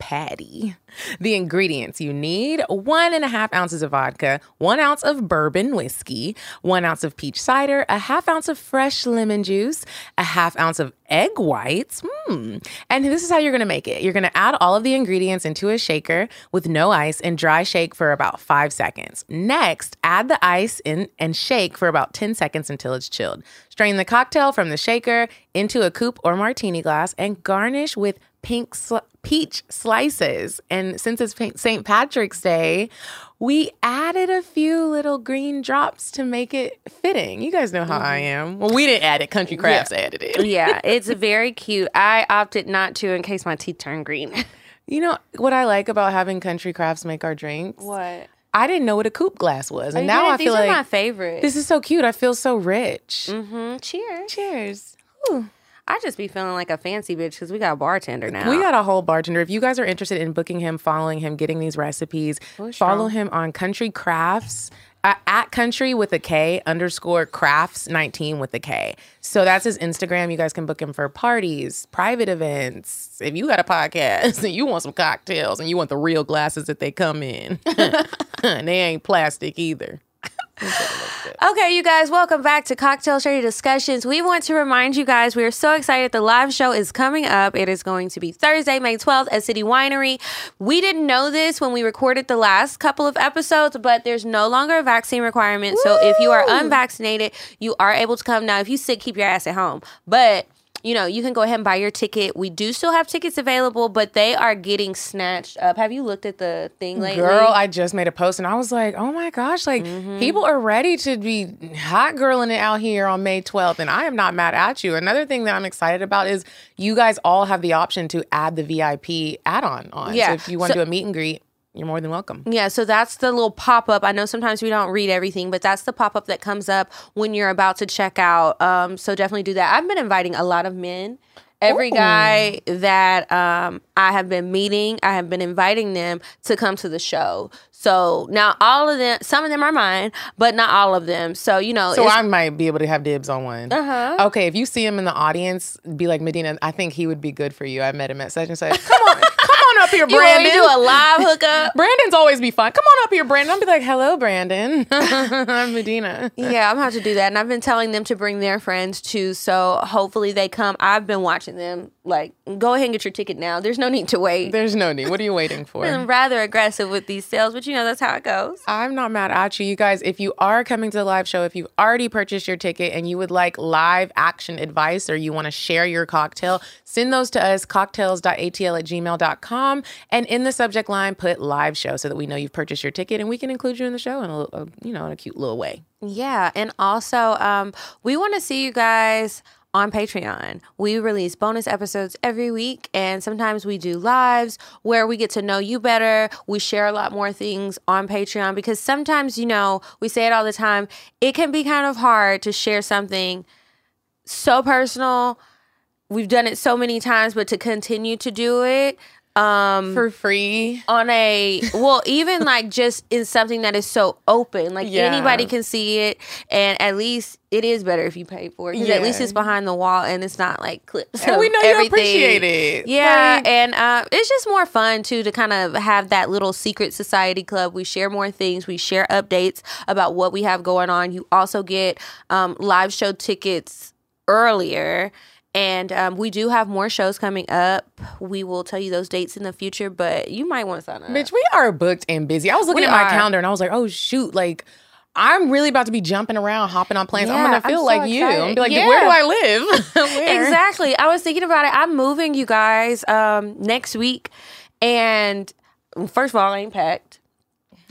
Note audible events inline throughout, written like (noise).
Patty. The ingredients you need one and a half ounces of vodka, one ounce of bourbon whiskey, one ounce of peach cider, a half ounce of fresh lemon juice, a half ounce of egg whites. Hmm. And this is how you're gonna make it. You're gonna add all of the ingredients into a shaker with no ice and dry shake for about five seconds. Next, add the ice in and shake for about 10 seconds until it's chilled. Strain the cocktail from the shaker into a coupe or martini glass and garnish with pink sli- peach slices. And since it's St. Patrick's Day, we added a few little green drops to make it fitting. You guys know how I am. Well, we didn't add it. Country Crafts added it. yeah, (laughs) it's very cute. I opted not to in case my teeth turn green. You know what I like about having Country Crafts make our drinks? What? I didn't know what a coupe glass was, and Oh, now yeah, I these feel are like my favorite. this is so cute. I feel so rich. hmm Cheers. Cheers. I just be feeling like a fancy bitch because we got a bartender now. We got a whole bartender. If you guys are interested in booking him, following him, getting these recipes, follow him on Country Crafts. Uh, at country with a K underscore crafts 19 with a K. So that's his Instagram. You guys can book him for parties, private events. If you got a podcast (laughs) and you want some cocktails and you want the real glasses that they come in, and (laughs) they ain't plastic either. Okay, you guys, welcome back to Cocktail Shady Discussions. We want to remind you guys we are so excited. The live show is coming up. It is going to be Thursday, May 12th at City Winery. We didn't know this when we recorded the last couple of episodes, but there's no longer a vaccine requirement. So if you are unvaccinated, you are able to come. Now, if you sick, keep your ass at home. But you know, you can go ahead and buy your ticket. We do still have tickets available, but they are getting snatched up. Have you looked at the thing lately? Girl, I just made a post and I was like, oh my gosh, like mm-hmm. people are ready to be hot girling it out here on May 12th. And I am not mad at you. Another thing that I'm excited about is you guys all have the option to add the VIP add on on. Yeah. So if you want So- to do a meet and greet, you're more than welcome. Yeah, so that's the little pop up. I know sometimes we don't read everything, but that's the pop up that comes up when you're about to check out. Um, so definitely do that. I've been inviting a lot of men. Every guy that um, I have been meeting, I have been inviting them to come to the show. So now all of them, some of them are mine, but not all of them. So you know, So I might be able to have dibs on one. Uh-huh. Okay, if you see him in the audience, be like Medina. I think he would be good for you. I met him at such and such. (laughs) Come on, on up here, you Brandon. to do a live hookup. (laughs) Brandon's always be fun. Come on up here, Brandon. I'll be like, hello, Brandon. (laughs) I'm Medina. Yeah, I'm gonna have to do that. And I've been telling them to bring their friends too. So hopefully they come. I've been watching them. Like, go ahead and get your ticket now. There's no need to wait. There's no need. What are you waiting (laughs) for? I'm rather aggressive with these sales, but you know that's how it goes. I'm not mad at you. You guys, if you are coming to the live show, if you've already purchased your ticket and you would like live action advice or you want to share your cocktail, send those to us, cocktales.atl at gmail.com. And in the subject line, put live show so that we know you've purchased your ticket and we can include you in the show in a, little- uh, you know, in a cute little way. Yeah, and also um, we want to see you guys on Patreon. We release bonus episodes every week, and sometimes we do lives where we get to know you better. We share a lot more things on Patreon because sometimes, you know, we say it all the time, it can be kind of hard to share something so personal. We've done it so many times, but to continue to do it, um, For free. on a well even like just in something that is so open like Yeah. anybody can see it and at least it is better if you pay for it 'cause at least it's behind the wall and it's not like clips And we know you appreciate it. yeah Like- and uh, it's just more fun too to kind of have that little secret society club we share more things we share updates about what we have going on you also get um, live show tickets earlier and um, we do have more shows coming up. We will tell you those dates in the future, but you might want to sign up. Bitch, we are booked and busy. I was looking We at my are. calendar and I was like, oh shoot, like I'm really about to be jumping around, hopping on planes. I'm Yeah, gonna I'm feel so like you. I'm gonna be like, excited. where do I live? (laughs) Exactly. I was thinking about it. I'm moving, you guys, um, next week, and first of all, I ain't packed.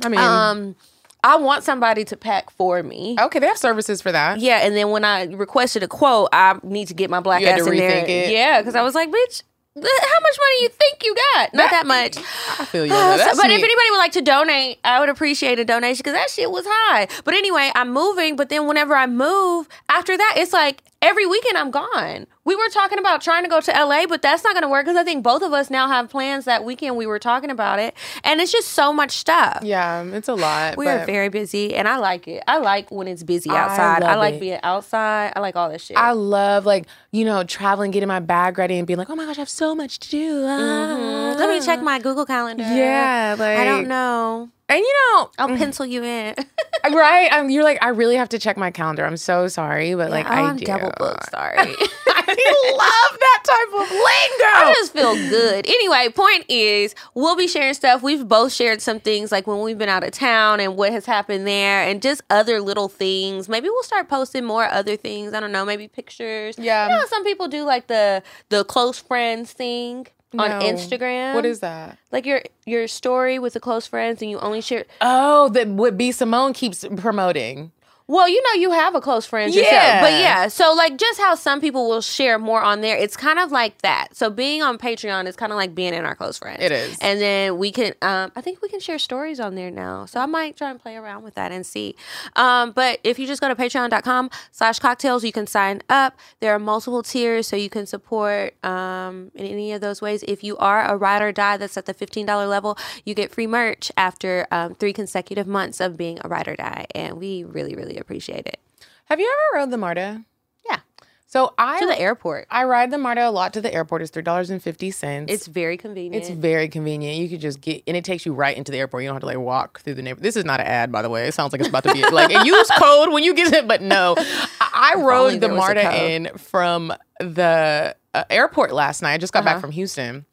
I mean, Um, I want somebody to pack for me. okay, they have services for that. Yeah, and then when I requested a quote, I need to get my black ass to in there. it? Yeah, because I was like, bitch, How much money you think you got? Not that, much. I feel you. that. (laughs) So- but if anybody would like to donate, I would appreciate a donation because that shit was high. But anyway, I'm moving. But then whenever I move, after that, it's like every weekend I'm gone. We were talking about trying to go to LA, but that's not going to work because I think both of us now have plans that weekend. We were talking about it, and it's just so much stuff. Yeah, it's a lot. We are very busy, and I like it. I like when it's busy outside. I, love like it. being outside. I like all this shit. I love like you know traveling, getting my bag ready, and being like, oh my gosh, I have so much to do. Ah. Let me check my Google Calendar. Yeah, like I don't know. And you know, I'll pencil you in. (laughs) right? Um, you're like, I really have to check my calendar. I'm so sorry, but like, oh, I I'm do. double booked. Sorry. (laughs) I love that type of lingo. I just feel good. Anyway, point is, we'll be sharing stuff. We've both shared some things like when we've been out of town and what has happened there and just other little things. Maybe we'll start posting more other things. I don't know, maybe pictures. Yeah. You know, some people do like the the close friends thing on Instagram. What is that? like your your story with the close friends and you only share Oh, that what B Simone keeps promoting. Well, you know, you have a close friend yourself. Yeah. But yeah, so like just how some people will share more on there, it's kind of like that. So being on Patreon is kind of like being in our close friends. It is. And then we can, um, I think we can share stories on there now. So I might try and play around with that and see. Um, but if you just go to patreon.com slash cocktales, you can sign up. There are multiple tiers, so you can support um, in any of those ways. If you are a ride or die that's at the $15 level, you get free merch after um, three consecutive months of being a ride or die. And we really, really appreciate it. Have you ever rode the Marta? Yeah. So I To the airport. I ride the Marta a lot to the airport. It's three dollars and fifty cents. It's very convenient. It's very convenient. You could just get, and it takes you right into the airport. You don't have to like walk through the neighborhood. This is not an ad, by the way. It sounds like it's about to be like and use code when you get it, but no. I, I rode the Marta in from the uh, airport last night. I just got Uh-huh. back from Houston,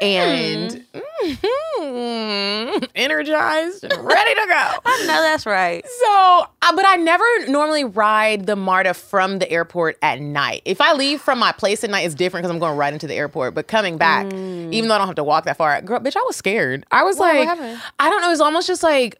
and mhm, energized and ready to go. (laughs) I know that's right. So, uh, but I never normally ride the MARTA from the airport at night. If I leave from my place at night, it's different because I'm going right into the airport. But coming back, even though I don't have to walk that far, girl, bitch, I was scared. I was What like, happened? I don't know. It was almost just like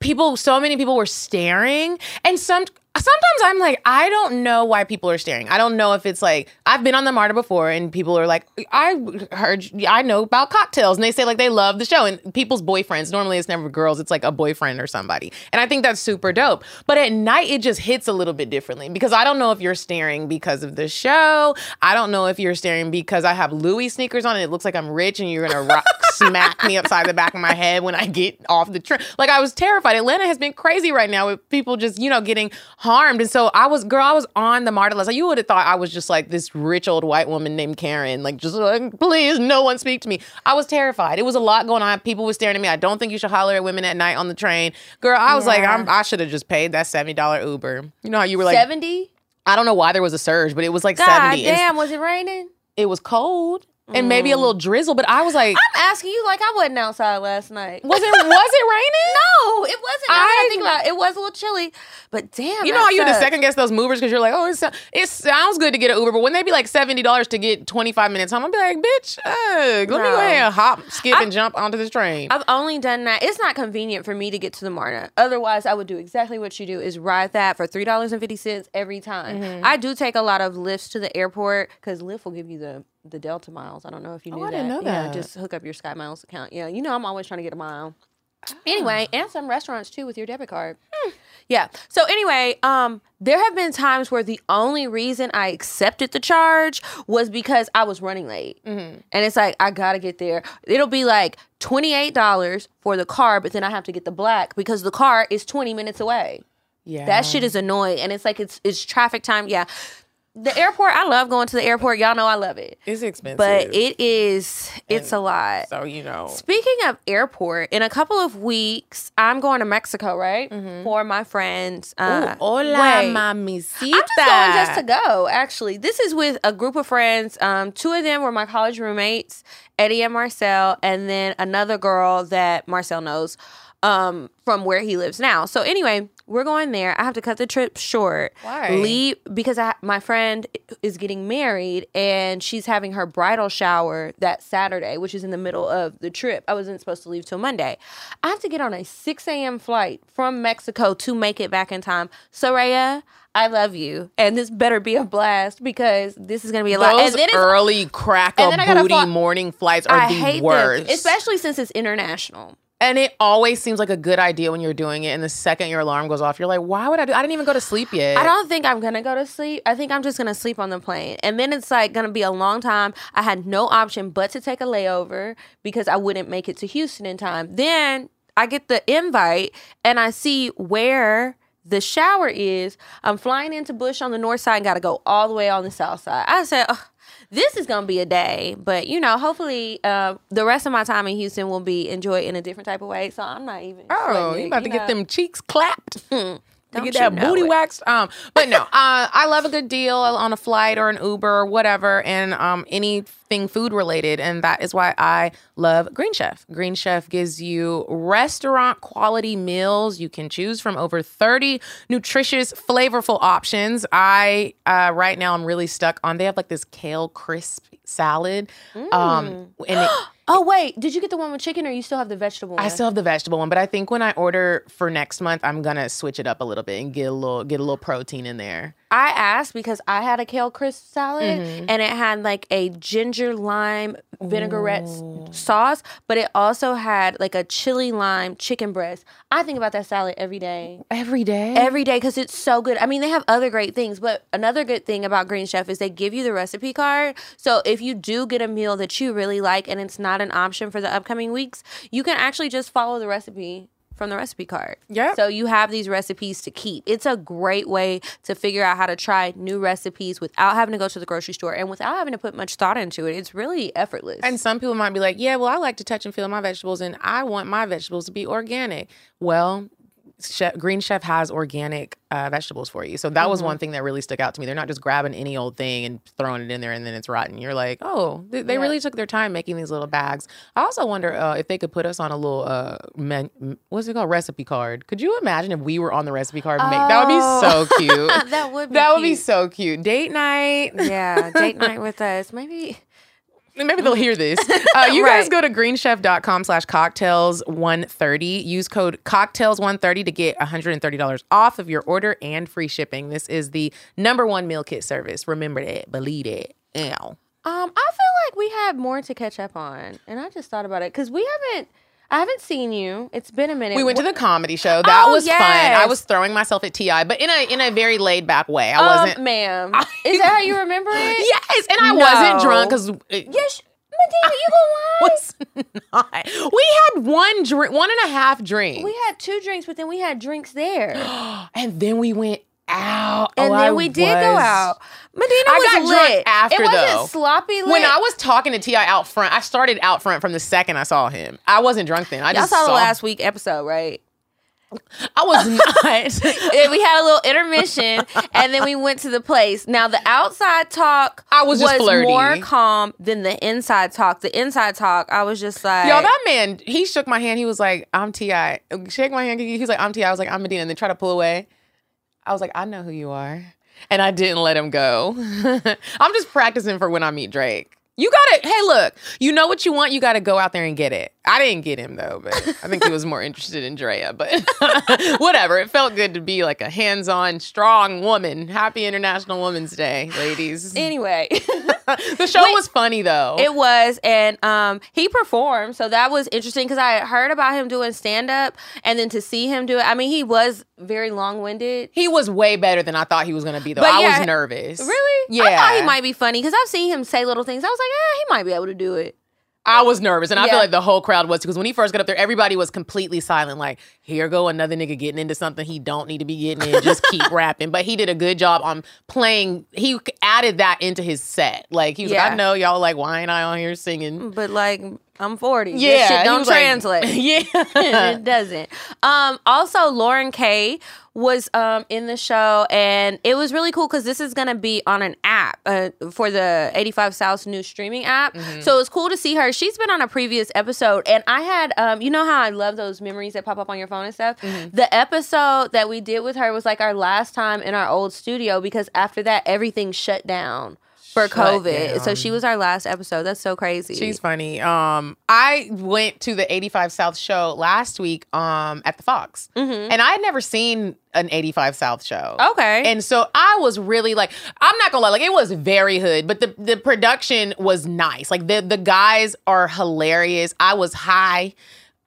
people. So many people were staring, and some. Sometimes I'm like, I don't know why people are staring. I don't know if it's like I've been on the MARTA before, and people are like, I heard, I know about Cocktales, and they say like they love the show, and people's boyfriends. Normally, it's never girls; it's like a boyfriend or somebody, and I think that's super dope. But at night, it just hits a little bit differently because I don't know if you're staring because of the show. I don't know if you're staring because I have Louis sneakers on, and it looks like I'm rich, and you're gonna rock, (laughs) smack me upside the back of my head when I get off the train. Like I was terrified. Atlanta has been crazy right now with people just you know getting harmed, and so I was, girl, I was on the MARTA list. You would have thought I was just like this rich old white woman named Karen, like just like please, no one speak to me. I was terrified. It was a lot going on. People were staring at me. I don't think you should holler at women at night on the train, girl. I was like, I'm, I should have just paid that seventy dollar Uber. You know how you were like, 70? I don't know why there was a surge, but it was like God seventy. damn, was it raining? It was cold and maybe a little drizzle, but I was like, I'm asking you like I wasn't outside last night. was it was it raining? (laughs) No, it wasn't. I I- think about it, it was a little chilly. But damn, You know how you to second guess those movers because you're like, oh, it, so- it sounds good to get an Uber, but when they be like seventy dollars to get twenty five minutes home, I'll be like, bitch, uh, let me go ahead and hop, skip, and jump onto this train. I've only done that. It's not convenient for me to get to the Marta. Otherwise, I would do exactly what you do: is ride that for three dollars and fifty cents every time. Mm-hmm. I do take a lot of Lyfts to the airport because Lyft will give you the the Delta miles. I don't know if you knew Oh, I that. didn't know Yeah, that. just hook up your Sky Miles account. Yeah, you know I'm always trying to get a mile. Ah. Anyway, and some restaurants too with your debit card. Yeah. So anyway, um, there have been times where the only reason I accepted the charge was because I was running late, Mm-hmm. and it's like I gotta get there. It'll be like twenty eight dollars for the car, but then I have to get the black because the car is twenty minutes away. yeah, That shit is annoying, and it's like it's it's traffic time. Yeah. The airport, I love going to the airport. Y'all know I love it, it's expensive, but it is it's a lot. so you know, Speaking of airport, in a couple of weeks, I'm going to Mexico, right? For my friends. Uh, Ooh, hola, wait. I'm just going just to go, actually. This is with a group of friends. Um, two of them were my college roommates, Eddie and Marcel, and then another girl that Marcel knows. um, from where he lives now. So anyway, we're going there. I have to cut the trip short. Why? Leave because I, my friend is getting married and she's having her bridal shower that Saturday, which is in the middle of the trip. I wasn't supposed to leave till Monday. I have to get on a 6 a.m. flight from Mexico to make it back in time. Soraya, I love you, and this better be a blast because this is gonna be a lot. Those And early crack and a then I gotta booty fly- morning flights are I the worst. them, especially since it's international. And it always seems like a good idea when you're doing it. And the second your alarm goes off, you're like, why would I do? I didn't even go to sleep yet. I don't think I'm gonna go to sleep. I think I'm just gonna sleep on the plane, and then it's like gonna be a long time. I had no option but to take a layover because I wouldn't make it to Houston in time. Then I get the invite, and I see where the shower is. I'm flying into Bush on the north side, and got to go all the way on the south side. I said. "Ugh, this is gonna be a day, but you know, hopefully, uh, the rest of my time in Houston will be enjoyed in a different type of way. So I'm not even. Oh, you about to you get them cheeks clapped. (laughs) Don't get that booty it. waxed. Um, but no, uh, I love a good deal on a flight or an Uber or whatever, and um, anything food related, and that is why I love Green Chef. Green Chef gives you restaurant quality meals. You can choose from over thirty nutritious, flavorful options. I uh, right now I'm really stuck on. They have like this kale crisp salad, um, and it, (gasps) Oh wait, did you get the one with chicken, or you still have the vegetable? I still have the vegetable one, but I think when I order for next month, I'm gonna switch it up a little bit and get a little get a little protein in there. I asked because I had a kale crisp salad Mm-hmm. and it had like a ginger lime vinaigrette s- sauce, but it also had like a chili lime chicken breast. I think about that salad every day. Every day. Every day because it's so good. I mean, they have other great things, but another good thing about Green Chef is they give you the recipe card. So if you do get a meal that you really like and it's not an option for the upcoming weeks, you can actually just follow the recipe from the recipe card. Yep. So you have these recipes to keep. It's a great way to figure out how to try new recipes without having to go to the grocery store and without having to put much thought into it. It's really effortless. and some people might be like, "Yeah, well, I like to touch and feel my vegetables, and I want my vegetables to be organic." Well, Chef, Green Chef has organic uh, vegetables for you, so that was one thing that really stuck out to me. They're not just grabbing any old thing and throwing it in there, and then it's rotten. You're like, "Oh, they, they Yeah. really took their time making these little bags." I also wonder uh, if they could put us on a little uh, men- what's it called, recipe card. Could you imagine if we were on the recipe card? Make, that would be so cute. (laughs) that would be That would be so cute. Date night. yeah, date night with us. Maybe Maybe they'll hear this. (laughs) Uh, you guys go to greenchef.com slash cocktales 130. Use code cocktales 130 to get $130 off of your order and free shipping. This is the number one meal kit service. Remember that. Believe it. Ow. Um, I feel like we have more to catch up on, and I just thought about it because we haven't. I haven't seen you. It's been a minute. We went to the comedy show. That Oh, was fun. I was throwing myself at Ti, but in a in a very laid back way. I Um, wasn't. ma'am. Is that how you (laughs) remember it? yes, and I No. wasn't drunk because Yes, Medina, you gonna (laughs) lie? was not. We had one drink, one and a half drink, We had two drinks, but then we had drinks there, (gasps) and then we went out. and Oh, then I we did go out. Medina I was got lit. drunk after, it wasn't though. sloppy lit. When I was talking to Ti out front, I started out front from the second I saw him. I wasn't drunk then. I y'all just saw, saw. the last week episode, right? I was (laughs) not. (laughs) We had a little intermission, and then we went to the place. Now the outside talk, I was flirty. more calm than the inside talk. The inside talk, I was just like, Yo, that man, he shook my hand. He was like, I'm Ti. Shake my hand. He was like, I'm Ti. I was like, I'm Medina. And then try to pull away. I was like, I know who you are. And I didn't let him go. (laughs) I'm just practicing for when I meet Drake. You gotta, hey, look, you know what you want, you gotta go out there and get it. I didn't get him though, but I think he was more interested in Drea, but (laughs) whatever. It felt good to be like a hands on, strong woman. Happy International Women's Day, ladies. anyway. (laughs) the show was funny though. It was, and um, he performed, so that was interesting because I had heard about him doing stand up, and then to see him do it. I mean, he was very long winded. He was way better than I thought he was gonna be, though. But I yeah, was nervous. Really? Yeah. I thought he might be funny because I've seen him say little things. I was like, eh, he might be able to do it. I was nervous, and I feel like the whole crowd was because when he first got up there, everybody was completely silent. Like, here go another nigga getting into something he don't need to be getting in. Just keep (laughs) rapping. But he did a good job on playing. He added that into his set. Like he was like, I know y'all like, why ain't I on here singing? But like, I'm 40. Yeah, Yeah, shit don't was like- translate. (laughs) (laughs) yeah. it doesn't. Um, also, Lauren Kay was um, in the show, and it was really cool because this is going to be on an app uh, for the 85 South new streaming app. So it's cool to see her. She's been on a previous episode, and I had, um, you know how I love those memories that pop up on your phone and stuff? The episode that we did with her was like our last time in our old studio because after that, everything shut down. For COVID, so she was our last episode. That's so crazy. She's funny. Um, I went to the 85 South show last week um, at the Fox, Mm-hmm. and I had never seen an 85 South show. okay. And so I was really like, I'm not gonna lie, like it was very hood, but the, the production was nice. Like the the guys are hilarious. I was high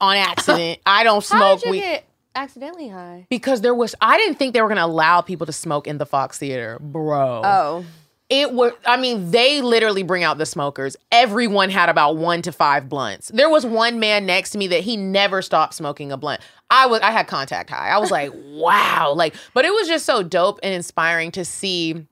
on (laughs) accident. I don't smoke did you weed get accidentally high? because there was. I didn't think they were gonna allow people to smoke in the Fox Theater, bro. Oh. It was. I mean, they literally bring out the smokers. Everyone had about one to five blunts. There was one man next to me that he never stopped smoking a blunt. I was. I had contact high. I was like, (laughs) wow. Like, but it was just so dope and inspiring to see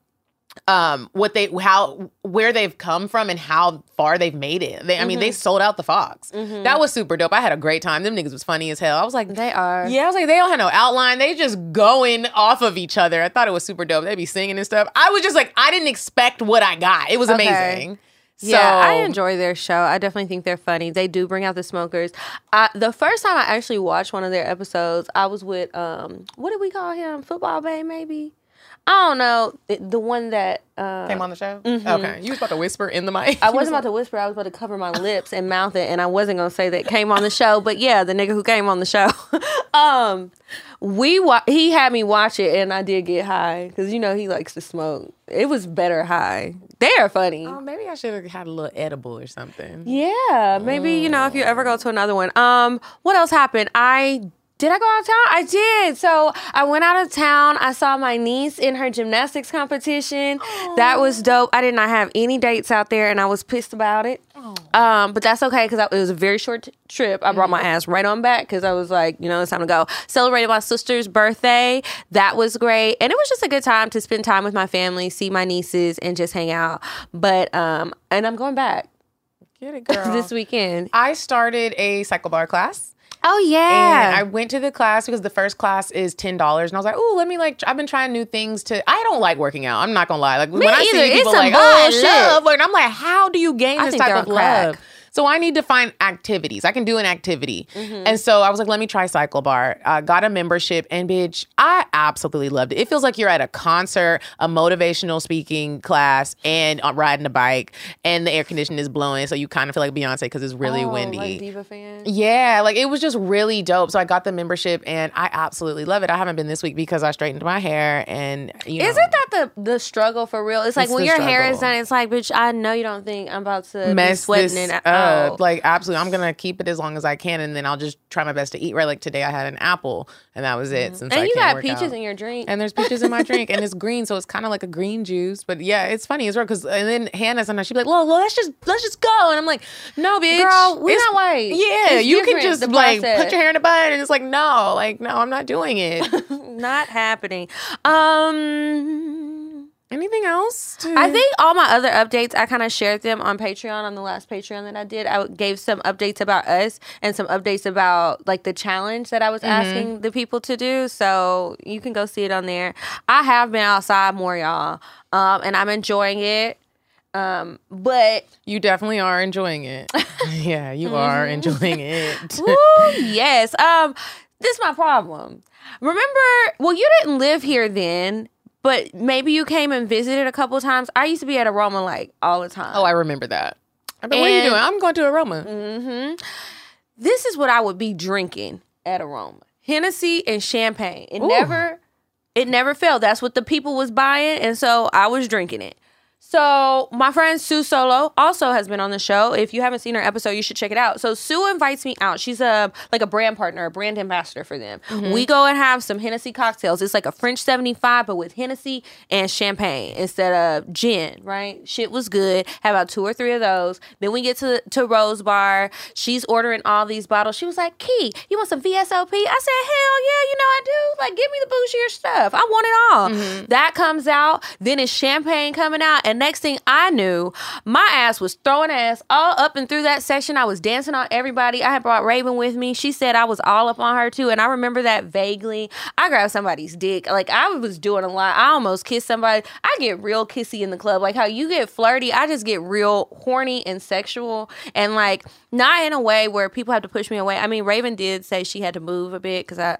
um what they how where they've come from and how far they've made it. They, I mean, they sold out the Fox. That was super dope. I had a great time. Them niggas was funny as hell. I was like, They are. yeah, I was like, they don't have no outline. They just going off of each other. I thought it was super dope. They'd be singing and stuff. I was just like, I didn't expect what I got. It was Okay. amazing. Yeah, I enjoy their show. I definitely think they're funny. They do bring out the smokers. I, the first time I actually watched one of their episodes, I was with um, what did we call him? Football Bay, maybe. I don't know the, the one that uh, Came on the show. Okay, you was about to whisper in the mic. Mm-hmm. I wasn't about to whisper. I was about to cover my lips and mouth it, and I wasn't gonna say that came on the show. But yeah, the nigga who came on the show, (laughs) um, we wa- he had me watch it, and I did get high because you know he likes to smoke. It was better high. They are funny. Oh, maybe I should have had a little edible or something. Yeah, maybe you know if you ever go to another one. Um, what else happened? I did I go out of town? I did. So I went out of town. I saw my niece in her gymnastics competition. That was dope. I did not have any dates out there, and I was pissed about it. Um, but that's okay because it was a very short t- trip. I brought my ass right on back because I was like, you know, it's time to go. Celebrated my sister's birthday. That was great, and it was just a good time to spend time with my family, see my nieces, and just hang out. But um, and I'm going back Get it, girl. (laughs) this weekend. I started a cycle bar class. Oh And yeah. I went to the class because the first class is ten dollars, and I was like, "Oh, let me like." I've been trying new things to. I don't like working out. I'm not gonna lie. Like when I see people some like, "Oh, bullshit." I love," like I'm like, "How do you gain I this type of crack. love?" So I need to find activities. I can do an activity, Mm-hmm. and so I was like, "Let me try Cycle Bar." Uh, got a membership, and bitch, I absolutely loved it. It feels like you're at a concert, a motivational speaking class, and uh, riding a bike, and the air conditioning is blowing, so you kind of feel like Beyonce because it's really Oh, windy. Like diva fan. Yeah, like it was just really dope. So I got the membership and I absolutely love it. I haven't been this week because I straightened my hair and you know, Isn't that the the struggle for real? It's like It's when your hair is done, it's like, bitch, I know you don't think I'm about to be mess sweating this it out. Like absolutely, I'm gonna keep it as long as I can, and then I'll just try my best to eat right. Like today, I had an apple and that was it. Since Mm-hmm. and you can't got peaches out. in your drink. and there's peaches in my (laughs) drink, and it's green, so it's kind of like a green juice. But yeah, it's funny as well because and then Hannah sometimes she'd be like, "Well, let's just let's just go," and I'm like, "No, bitch, Girl, we're not white. Yeah, It's you can just like put your hair in a bun, and it's like, no, like no, I'm not doing it. (laughs) Not happening. Um Anything else? to- I think all my other updates, I kind of shared them on Patreon on the last Patreon that I did. I gave some updates about us and some updates about like the challenge that I was asking the people to do. So you can go see it on there. I have been outside more, y'all, um, and I'm enjoying it. Um, but you definitely are enjoying it. (laughs) yeah, you are enjoying it. (laughs) Woo, yes. Um, this is my problem. Remember, well, you didn't live here then, but maybe you came and visited a couple times. I used to be at Aroma like all the time. oh, I remember that. I've been, what are you doing? I'm going to Aroma. Mm-hmm. this is what I would be drinking at Aroma: Hennessy and champagne. It Ooh. never, it never failed. That's what the people was buying, and so I was drinking it. So my friend Sue Solo also has been on the show. If you haven't seen her episode, you should check it out. So Sue invites me out. She's a like a brand partner, a brand ambassador for them. We go and have some Hennessy cocktails. It's like a French 75, but with Hennessy and champagne instead of gin, right? Shit was good. Have about two or three of those. Then we get to to Rose Bar. She's ordering all these bottles. She was like, Key, you want some VSOP? I said, Hell yeah, you know I do. like, give me the bougier stuff. I want it all. Mm-hmm. That comes out. Then it's champagne coming out. And next thing I knew, my ass was throwing ass all up and through that section. I was dancing on everybody. I had brought Raven with me. She said I was all up on her too. And I remember that vaguely. I grabbed somebody's dick. Like I was doing a lot. I almost kissed somebody. I get real kissy in the club. Like how you get flirty, I just get real horny and sexual. And like not in a way where people have to push me away. I mean, Raven did say she had to move a bit because I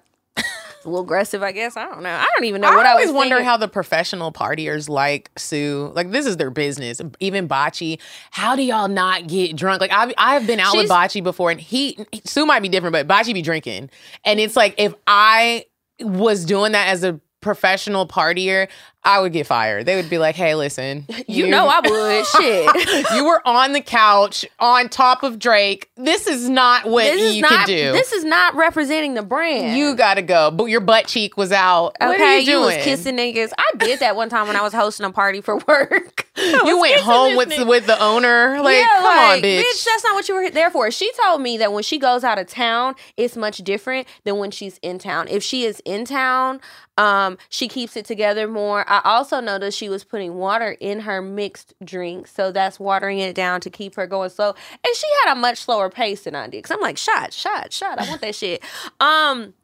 a little aggressive, I guess. I don't know. I don't even know I what I always wonder thinking. how the professional partiers like Sue, like this is their business. Even Bocce, how do y'all not get drunk? Like I've I've been out with She's- Bocce before, and he Sue might be different, but Bocce be drinking, and it's like if I was doing that as a professional partier, I would get fired. They would be like, "Hey, listen, (laughs) You know I would. (laughs) Shit. you were on the couch on top of Drake. This is not what This is you not can do. this is not representing the brand. you gotta go. But your butt cheek was out. what Okay, are you doing? was kissing niggas. I did that one time when I was hosting a party for work. (laughs) You went home with nigga. with the owner. Like, Yeah, come like, on, bitch. That's not what you were there for. She told me that when she goes out of town, it's much different than when she's in town. If she is in town, um, she keeps it together more. I also noticed she was putting water in her mixed drink, so that's watering it down to keep her going slow. And she had a much slower pace than I did. Cause I'm like, shot, shot, shot. I want that shit. Um.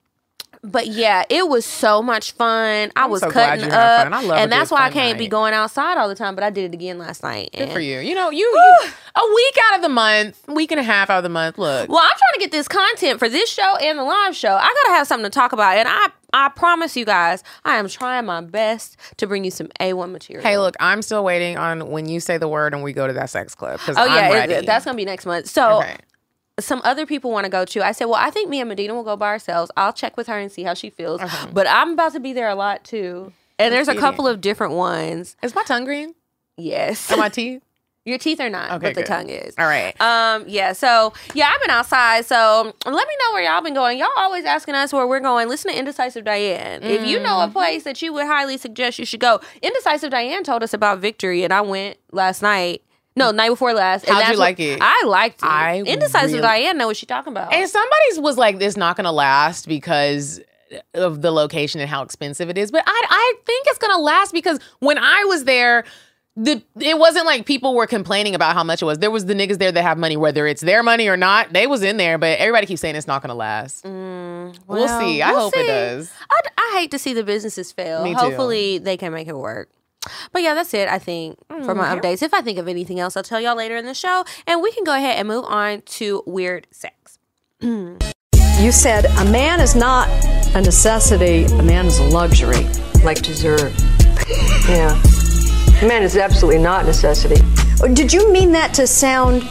But yeah, it was so much fun. I was so cutting up, fun. I love and that's why I can't be going outside all the time. But I did it again last night. Good for you. You know, you, you a week out of the month, week and a half out of the month. Look, Well, I'm trying to get this content for this show and the live show. I gotta have something to talk about, and I I promise you guys, I am trying my best to bring you some A1 material. hey, look, I'm still waiting on when you say the word and we go to that sex club because Oh I'm yeah, it- that's gonna be next month. So okay. Some other people want to go too. I said, well, I think me and Medina will go by ourselves. I'll check with her and see how she feels. But I'm about to be there a lot too. And there's a couple of different ones. Is my tongue green? Yes, Are my teeth? (laughs) your teeth are not, Okay, but the tongue is. All right. Um, yeah, so yeah, I've been outside. So let me know where y'all been going. Y'all always asking us where we're going. Listen to Indecisive Diane. If you know a Mm-hmm. place that you would highly suggest you should go, Indecisive Diane told us about Victory, and I went last night. No, night before last. and How'd you like it? I liked it. I Indecisive really- Diane know what she talking about. And somebody's was like, "This not gonna last because of the location and how expensive it is." But I, I think it's gonna last because when I was there, the it wasn't like people were complaining about how much it was. There was the niggas there that have money, whether it's their money or not. They was in there, but everybody keeps saying it's not gonna last. we'll Mm, see. I we'll hope it does. I, I hate to see the businesses fail. Me too. Hopefully they can make it work. But yeah, that's it, I think, for my mm, updates. If I think of anything else, I'll tell y'all later in the show. And we can go ahead and move on to weird sex. You said a man is not a necessity, a man is a luxury. like dessert. Yeah. Man is absolutely not necessity. Oh, did you mean that to sound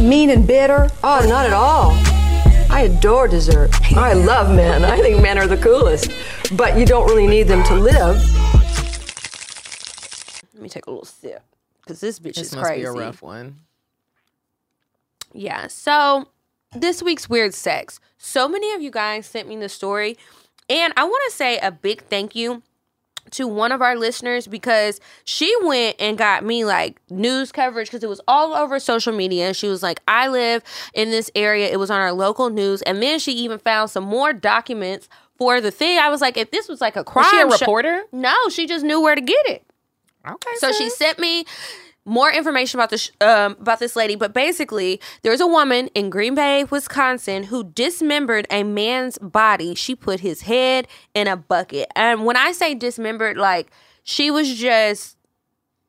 mean and bitter? Oh, not at all. I adore dessert. I love men. I think men are the coolest. But you don't really need them to live. Let me take a little sip because this bitch This is must crazy. be a rough one. Yeah. So this week's weird sex. So many of you guys sent me the story, and I want to say a big thank you to one of our listeners because she went and got me like news coverage because it was all over social media. And She was like, I live in this area. It was on our local news. And then she even found some more documents for the thing. I was like, if this was like a crime Was she a show- reporter? no, she just knew where to get it. Okay. So she sent me more information about this um, about this lady, but basically, there's a woman in Green Bay, Wisconsin, who dismembered a man's body. She put his head in a bucket, and when I say dismembered, like she was just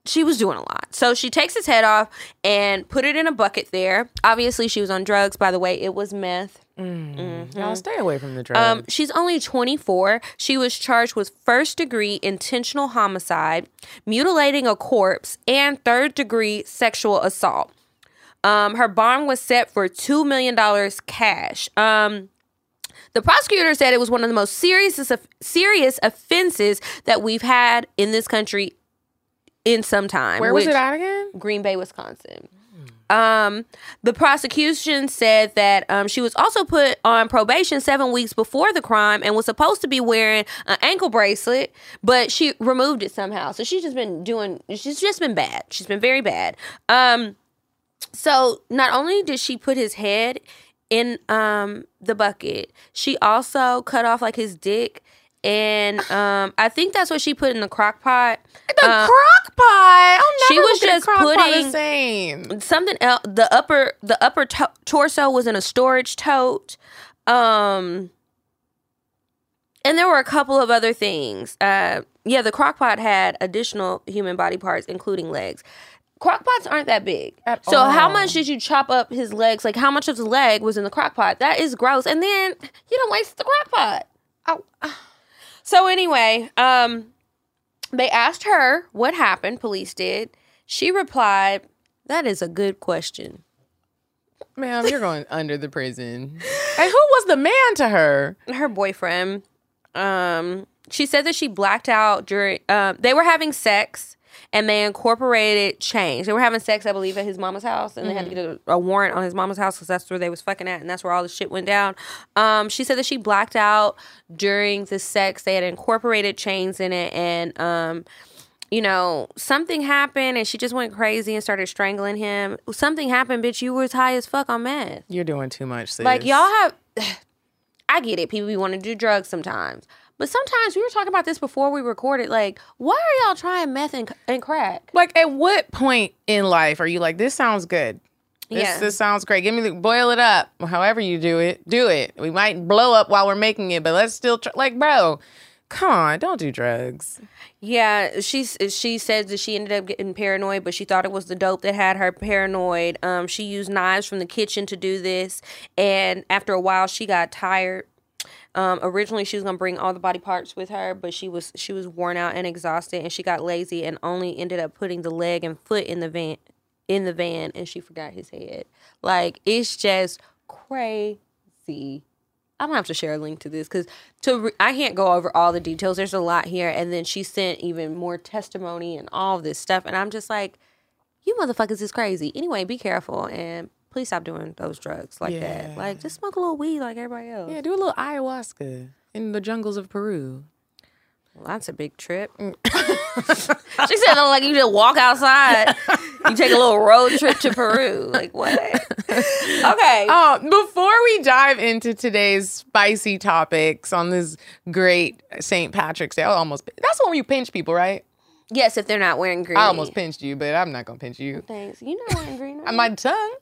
she was doing a lot. So she takes his head off and put it in a bucket there. Obviously, she was on drugs. By the way, it was meth. Y'all stay away from the drugs. Um, she's only 24. She was charged with first degree intentional homicide, mutilating a corpse, and third degree sexual assault. Um, her bond was set for $2 million cash. Um, the prosecutor said it was one of the most serious serious offenses that we've had in this country in some time. Where was it at again? Green Bay, Wisconsin. Um, the prosecution said that um, she was also put on probation seven weeks before the crime and was supposed to be wearing an ankle bracelet, but she removed it somehow. So she's just been doing. She's just been bad. She's been very bad. Um, so not only did she put his head in um the bucket. She also cut off like his dick and um I think that's what she put in the crock pot. The Uh, crock pot. She was look at a just crock pot putting- the same. something else the upper the upper to- torso was in a storage tote um and there were a couple of other things. Uh yeah the crock pot had additional human body parts including legs. Crock pots aren't that big. At so how much did you chop up his legs? Like how much of the leg was in the crock pot? That is gross. And then you don't waste the crock pot. Oh, so anyway, um, they asked her what happened. Police did. She replied, "That is a good question." ma'am, you're going under the prison. (laughs) And who was the man to her? Her boyfriend. Um, she said that she blacked out during. Um, they were having sex, and they incorporated change. They were having sex, I believe, at his mama's house, and they had to get a, a warrant on his mama's house because that's where they was fucking at, and that's where all the shit went down. Um, she said that she blacked out during the sex. They had incorporated chains in it, and um, you know, something happened, and she just went crazy and started strangling him. Something happened, bitch. You was high as fuck on meth. You're doing too much, sis. Like y'all have (sighs) I get it. People want to do drugs sometimes. But sometimes we were talking about this before we recorded. Like, why are y'all trying meth and, and crack? Like, at what point in life are you like, this sounds good? This, Yeah. this sounds great. Give me the boil it up. However you do it, do it. We might blow up while we're making it, but let's still try. Like, bro, come on, don't do drugs. Yeah, she she said that she ended up getting paranoid, but she thought it was the dope that had her paranoid. Um, she used knives from the kitchen to do this, and after a while, she got tired. Um, originally, she was gonna bring all the body parts with her, but she was she was worn out and exhausted, and she got lazy and only ended up putting the leg and foot in the van in the van, and she forgot his head. Like it's just crazy. I'm gonna have to share a link to this because to re- I can't go over all the details. There's a lot here, and then she sent even more testimony and all this stuff, and I'm just like, you motherfuckers is crazy. Anyway, be careful and please stop doing those drugs like Yeah. that. Like just smoke a little weed like everybody else. Yeah, do a little ayahuasca in the jungles of Peru. Well, that's a big trip. Mm. (laughs) she said, like you just walk outside, you take a little road trip to Peru. Like what? (laughs) okay. Oh, before we dive into today's spicy topics on this great St. Patrick's Day, I almost that's when you pinch people, right? yes, if they're not wearing green. I almost pinched you, but I'm not gonna pinch you. Thanks. You not wearing green. (laughs) right? My tongue.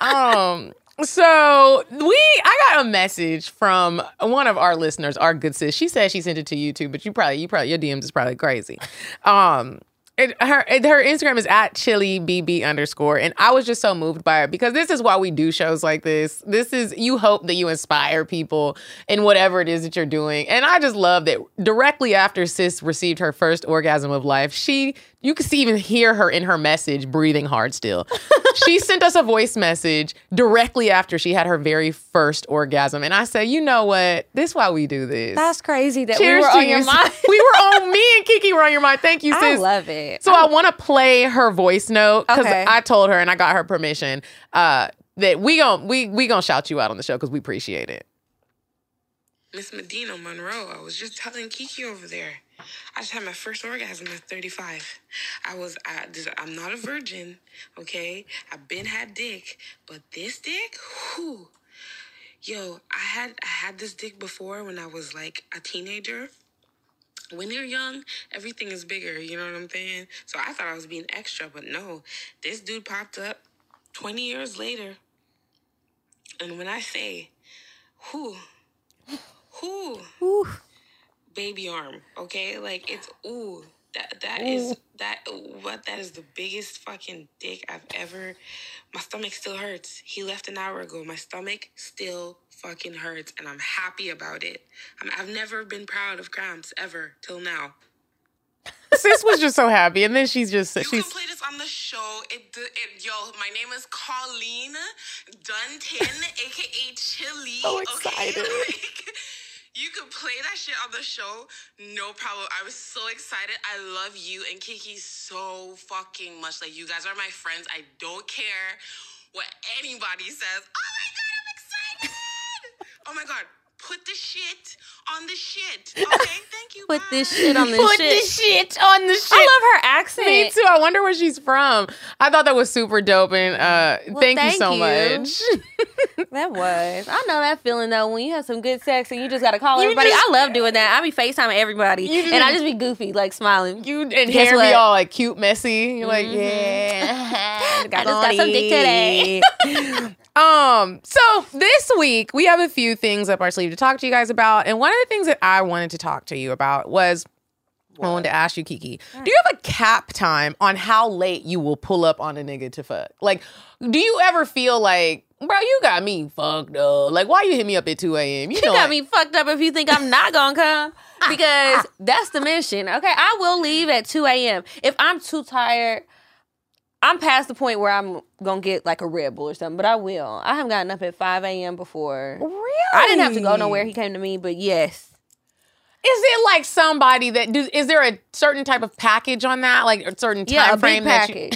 Um. So we, I got a message from one of our listeners, our good sis. She said she sent it to you too, but you probably, you probably, your DMs is probably crazy. Um. It, her it- her Instagram is at chili bb underscore, and I was just so moved by it because this is why we do shows like this. This is you hope that you inspire people in whatever it is that you're doing, and I just love that directly after Sis received her first orgasm of life, she you could see, even hear her in her message breathing hard still. (laughs) she sent us a voice message directly after she had her very first orgasm, and I said, you know what, this is why we do this. That's crazy that Cheers we were on your (laughs) mind. we were on me and Kiki were on your mind. Thank you, sis. I love it. So I want to play her voice note because Okay. I told her and I got her permission uh, that we gon' we we gonna shout you out on the show because we appreciate it. Miss Medina Monroe, I was just telling Kiki over there. I just had my first orgasm at 35. I was, I, I'm not a virgin, okay? I've been had dick, but this dick, whew. Yo, I had, I had this dick before when I was like a teenager. When you're young, everything is bigger, you know what I'm saying? So I thought I was being extra, but no. This dude popped up 20 years later. And when I say, whew, whew, baby arm, okay? Like it's ooh. That that is that what that is the biggest fucking dick I've ever my stomach still hurts. He left an hour ago. My stomach still fucking hurts and I'm happy about it. I'm, I've never been proud of cramps ever till now. Sis was just so happy, and then she's just You she's can play this on the show. It, it yo, my name is Colleen Dunton, (laughs) aka Chili. So Okay, (laughs) excited. like, you could play that shit on the show, no problem. I was so excited. I love you and Kiki so fucking much. Like you guys are my friends. I don't care what anybody says. Oh my god, I'm excited! oh my god. Put the shit on the shit. (laughs) Okay, thank you. Put bye. (laughs) this shit on the Put shit. Put the shit on the shit. I love her accent. Me too. I wonder where she's from. I thought that was super dope, and uh, Well, thank, you so you. much. (laughs) That was. I know that feeling though when you have some good sex and you just gotta call You everybody. just- I love doing that. I be FaceTiming everybody. You just and I just be goofy, like smiling. you and Guess hair what? be all like cute, messy. You're like, Mhm. yeah. I just got some dick today. Um, so this week we have a few things up our sleeve to talk to you guys about. And one of the things that I wanted to talk to you about was I wanted to ask you, Kiki, do you have a cap time on how late you will pull up on a nigga to fuck? Like, do you ever feel like, bro, you got me fucked up? Like, why you hit me up at 2 a.m.? You, You know, got like- me fucked up if you think I'm not gonna come (laughs) because that's the mission. Okay, I will leave at 2 a.m. If I'm too tired, I'm past the point where I'm gonna get like a Red Bull or something, but I will. I haven't gotten up at 5 a.m. before. Really? I didn't have to go nowhere. He came to me, but yes. Is it like somebody that do? Is there a certain type of package on that, like a certain time Yeah, a frame big that you,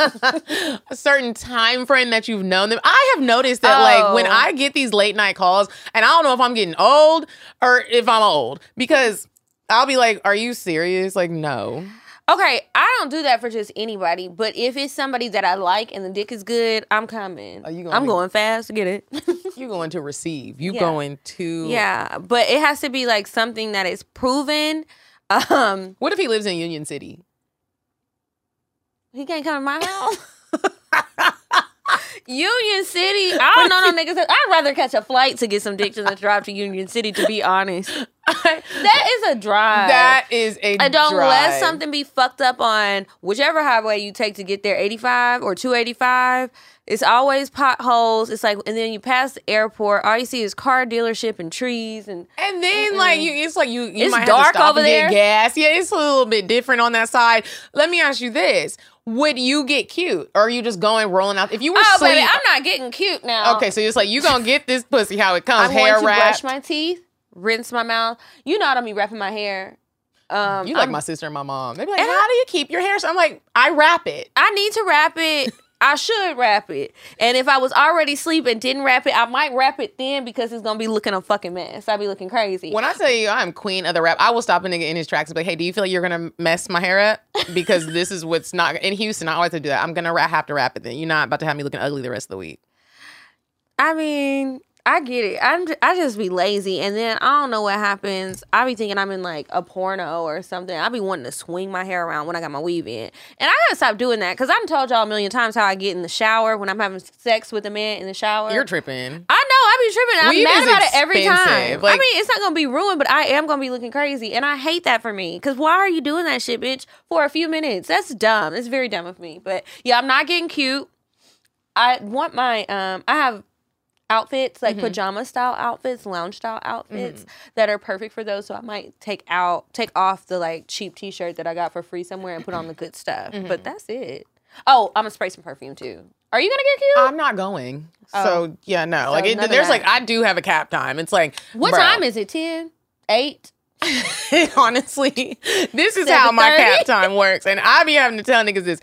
package. (laughs) a certain time frame that you've known them? I have noticed that, like when Oh. I get these late night calls, and I don't know if I'm getting old or if I'm old because I'll be like, "Are you serious?" Like, no. Okay, I don't do that for just anybody, but if it's somebody that I like and the dick is good, I'm coming. Are you gonna I'm be- going fast to get it. (laughs) You're going to receive? You Yeah. going to? yeah, but it has to be like something that is proven. (laughs) Um, What if he lives in Union City? he can't come to my house. (laughs) Union City. I don't know no niggas. I'd rather catch a flight to get some dick than to drive to Union City. To be honest, that is a drive. that is a. I don't let something be fucked up on whichever highway you take to get there, 85 or 285. It's always potholes. It's like, and then you pass the airport. All you see is car dealership and trees and And then like you, it's like you, you It's might have dark to stop over and get there. gas. Yeah, it's a little bit different on that side. Let me ask you this: Would you get cute, or are you just going rolling out? If you were oh sleep, baby, I'm not getting cute now. okay, so it's like you gonna get this pussy how it comes, I'm hair going to wrapped. brush my teeth, rinse my mouth. You know I don't be wrapping my hair. Um, you like I'm- my sister and my mom. They be like, And I- "How do you keep your hair?" So I'm like, "I wrap it." I need to wrap it. I should wrap it. And if I was already asleep and didn't wrap it, I might wrap it then because it's gonna be looking a fucking mess. I'd be looking crazy. When I tell you I'm queen of the wrap, I will stop a nigga in his tracks and be like, "Hey, do you feel like you're gonna mess my hair up? Because (laughs) this is what's not in Houston. I always have to do that. I'm gonna have to wrap it. Then you're not about to have me looking ugly the rest of the week." I mean, I get it. I'm j- I just be lazy, and then I don't know what happens. I be thinking I'm in like a porno or something. I be wanting to swing my hair around when I got my weave in, and I gotta stop doing that because I've told y'all a million times how I get in the shower when I'm having sex with a man in the shower. You're tripping. I know I be tripping. I'm Weave mad about it every time. Like- I mean, it's not gonna be ruined, but I am gonna be looking crazy, and I hate that for me. Cause why are you doing that shit, bitch, for a few minutes? That's dumb. It's very dumb of me. But yeah, I'm not getting cute. I want my um. I have outfits like mm-hmm. pajama style outfits, lounge style outfits mm-hmm. that are perfect for those. So I might take out, take off the like cheap T-shirt that I got for free somewhere and put on the good stuff. Mm-hmm. But that's it. Oh, I'm gonna spray some perfume too. Are you gonna get cute? I'm not going. Oh. So yeah, no. like it, there's like I do have a cap time. It's like what bro, time is it? 10? 8? (laughs) honestly, (laughs) this is how my cap time works, and I be having to tell niggas this.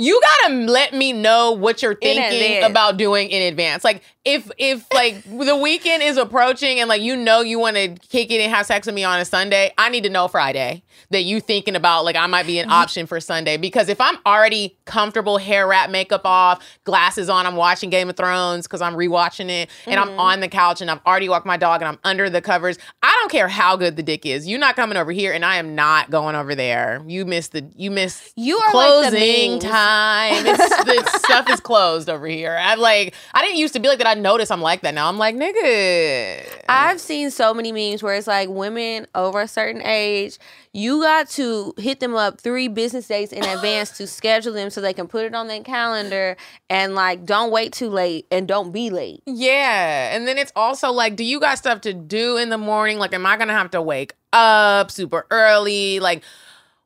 You gotta let me know what you're thinking about doing in advance. Like if if like the weekend is approaching and like you know you want to kick it and have sex with me on a Sunday, I need to know Friday that you thinking about like I might be an option for Sunday because if I'm already comfortable, hair wrap, makeup off, glasses on, I'm watching Game of Thrones because I'm rewatching it, and I'm mm-hmm. on the couch and I've already walked my dog and I'm under the covers. I don't care how good the dick is. You're not coming over here, and I am not going over there. You missed the you missed You are like the closing memes. Time. It's, the (laughs) stuff is closed over here. I'm like I didn't used to be like that. I notice I'm like that now. I'm like nigga. I've seen so many memes where it's like women over a certain age, you got to hit them up three business days in advance to (gasps) schedule them so they can put it on their calendar and like don't wait too late and don't be late. Yeah. And then it's also like, do you got stuff to do in the morning? Like, am I gonna have to wake up super early? Like,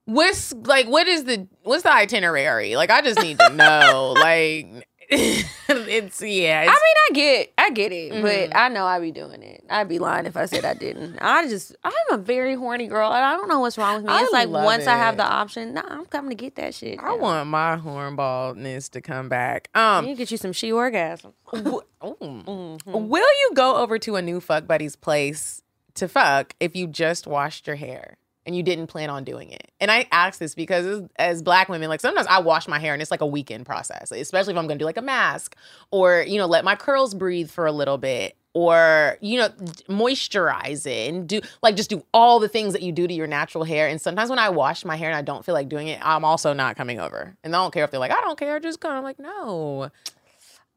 what's like what is the what's the itinerary? Like, I just need to know. (laughs) like it's yeah. I mean, I get, I get it, Mm-hmm. but I know I'd be doing it. I'd be lying if I said I didn't. I just, I'm a very horny girl, and I don't know what's wrong with me. I It's like once I have the option, nah, I'm coming to get that shit. I now. want my hornballness to come back. Um, You get you some she orgasm. w- (laughs) Mm-hmm. will you go over to a new fuck buddy's place to fuck if you just washed your hair? And you didn't plan on doing it. And I ask this because as, black women, like sometimes I wash my hair and it's like a weekend process, especially if I'm gonna do like a mask or, you know, let my curls breathe for a little bit or, you know, moisturize it and do like just do all the things that you do to your natural hair. And sometimes when I wash my hair and I don't feel like doing it, I'm also not coming over. And I don't care if they're like, I don't care, just come. I'm like, no.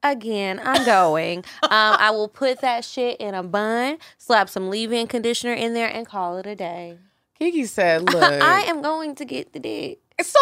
Again, I'm going. um, I will put that shit in a bun, slap some leave-in conditioner in there, and call it a day. Kiki said, (laughs) look. I am going to get the dick. So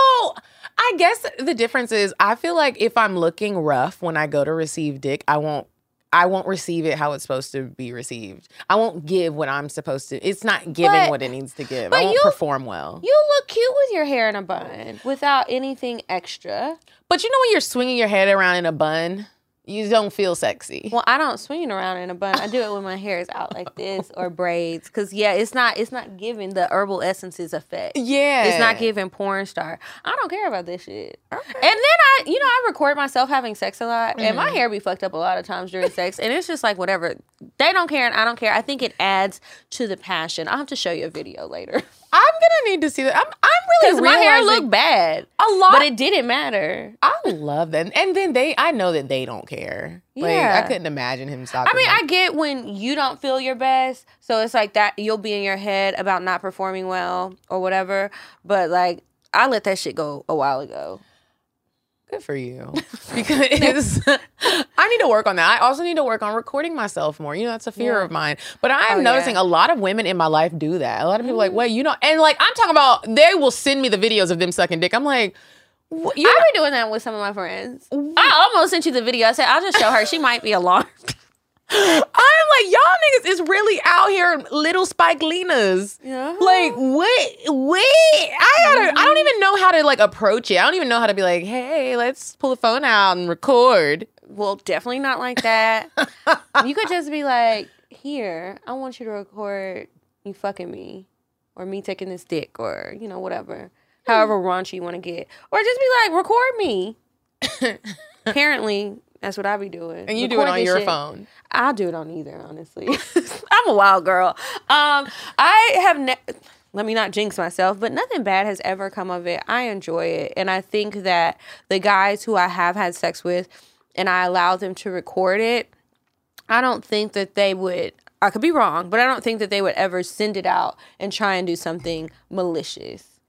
I guess the difference is I feel like if I'm looking rough when I go to receive dick, I won't I won't receive it how it's supposed to be received. I won't give what I'm supposed to. It's not giving But- what it needs to give. I won't you- perform well. You look cute with your hair in a bun without anything extra. but you know when you're swinging your head around in a bun, you don't feel sexy. Well, I don't swing around in a bun. I do it when my hair is out like this or braids. Cause yeah, it's not it's not giving the herbal essences effect. yeah. It's not giving porn star. I don't care about this shit. And then I, you know, I record myself having sex a lot, and my mm-hmm. hair be fucked up a lot of times during sex, and it's just like whatever. They don't care, and I don't care. I think it adds to the passion. I'll have to show you a video later (laughs) I'm gonna need to see that. I'm I'm because really my hair looked bad, a lot but it didn't matter. I love that. And then they I know that they don't care. Like Yeah. I couldn't imagine him stopping. I mean, like- I get when you don't feel your best, so it's like that you'll be in your head about not performing well or whatever. But like, I let that shit go a while ago. Good for you. (laughs) Because (laughs) I need to work on that. I also need to work on recording myself more. You know, that's a fear Yeah. of mine. But I am Oh, noticing yeah. a lot of women in my life do that. A lot of people are like, mm. wait, you know, and like I'm talking about they will send me the videos of them sucking dick. I'm like, what, you I've been doing that with some of my friends. I almost sent you the video. I said I'll just show her. She might be alarmed. (laughs) like, y'all niggas is really out here little Spike Lenas. Yeah. Like, what? wait. I gotta, I don't mm-hmm. even know how to like approach it. I don't even know how to be like, hey, let's pull the phone out and record. Well, definitely not like that. you could just be like, "Here, I want you to record you fucking me, or me taking this dick, or you know whatever, hmm. however raunchy you want to get, or just be like, record me." (laughs) Apparently, that's what I be doing. And you do it on your shit. phone. I'll do it on either, honestly. (laughs) I'm a wild girl. Um, I have ne- let me not jinx myself, but nothing bad has ever come of it. I enjoy it, and I think that the guys who I have had sex with, and I allow them to record it, I don't think that they would. I could be wrong, but I don't think that they would ever send it out and try and do something malicious.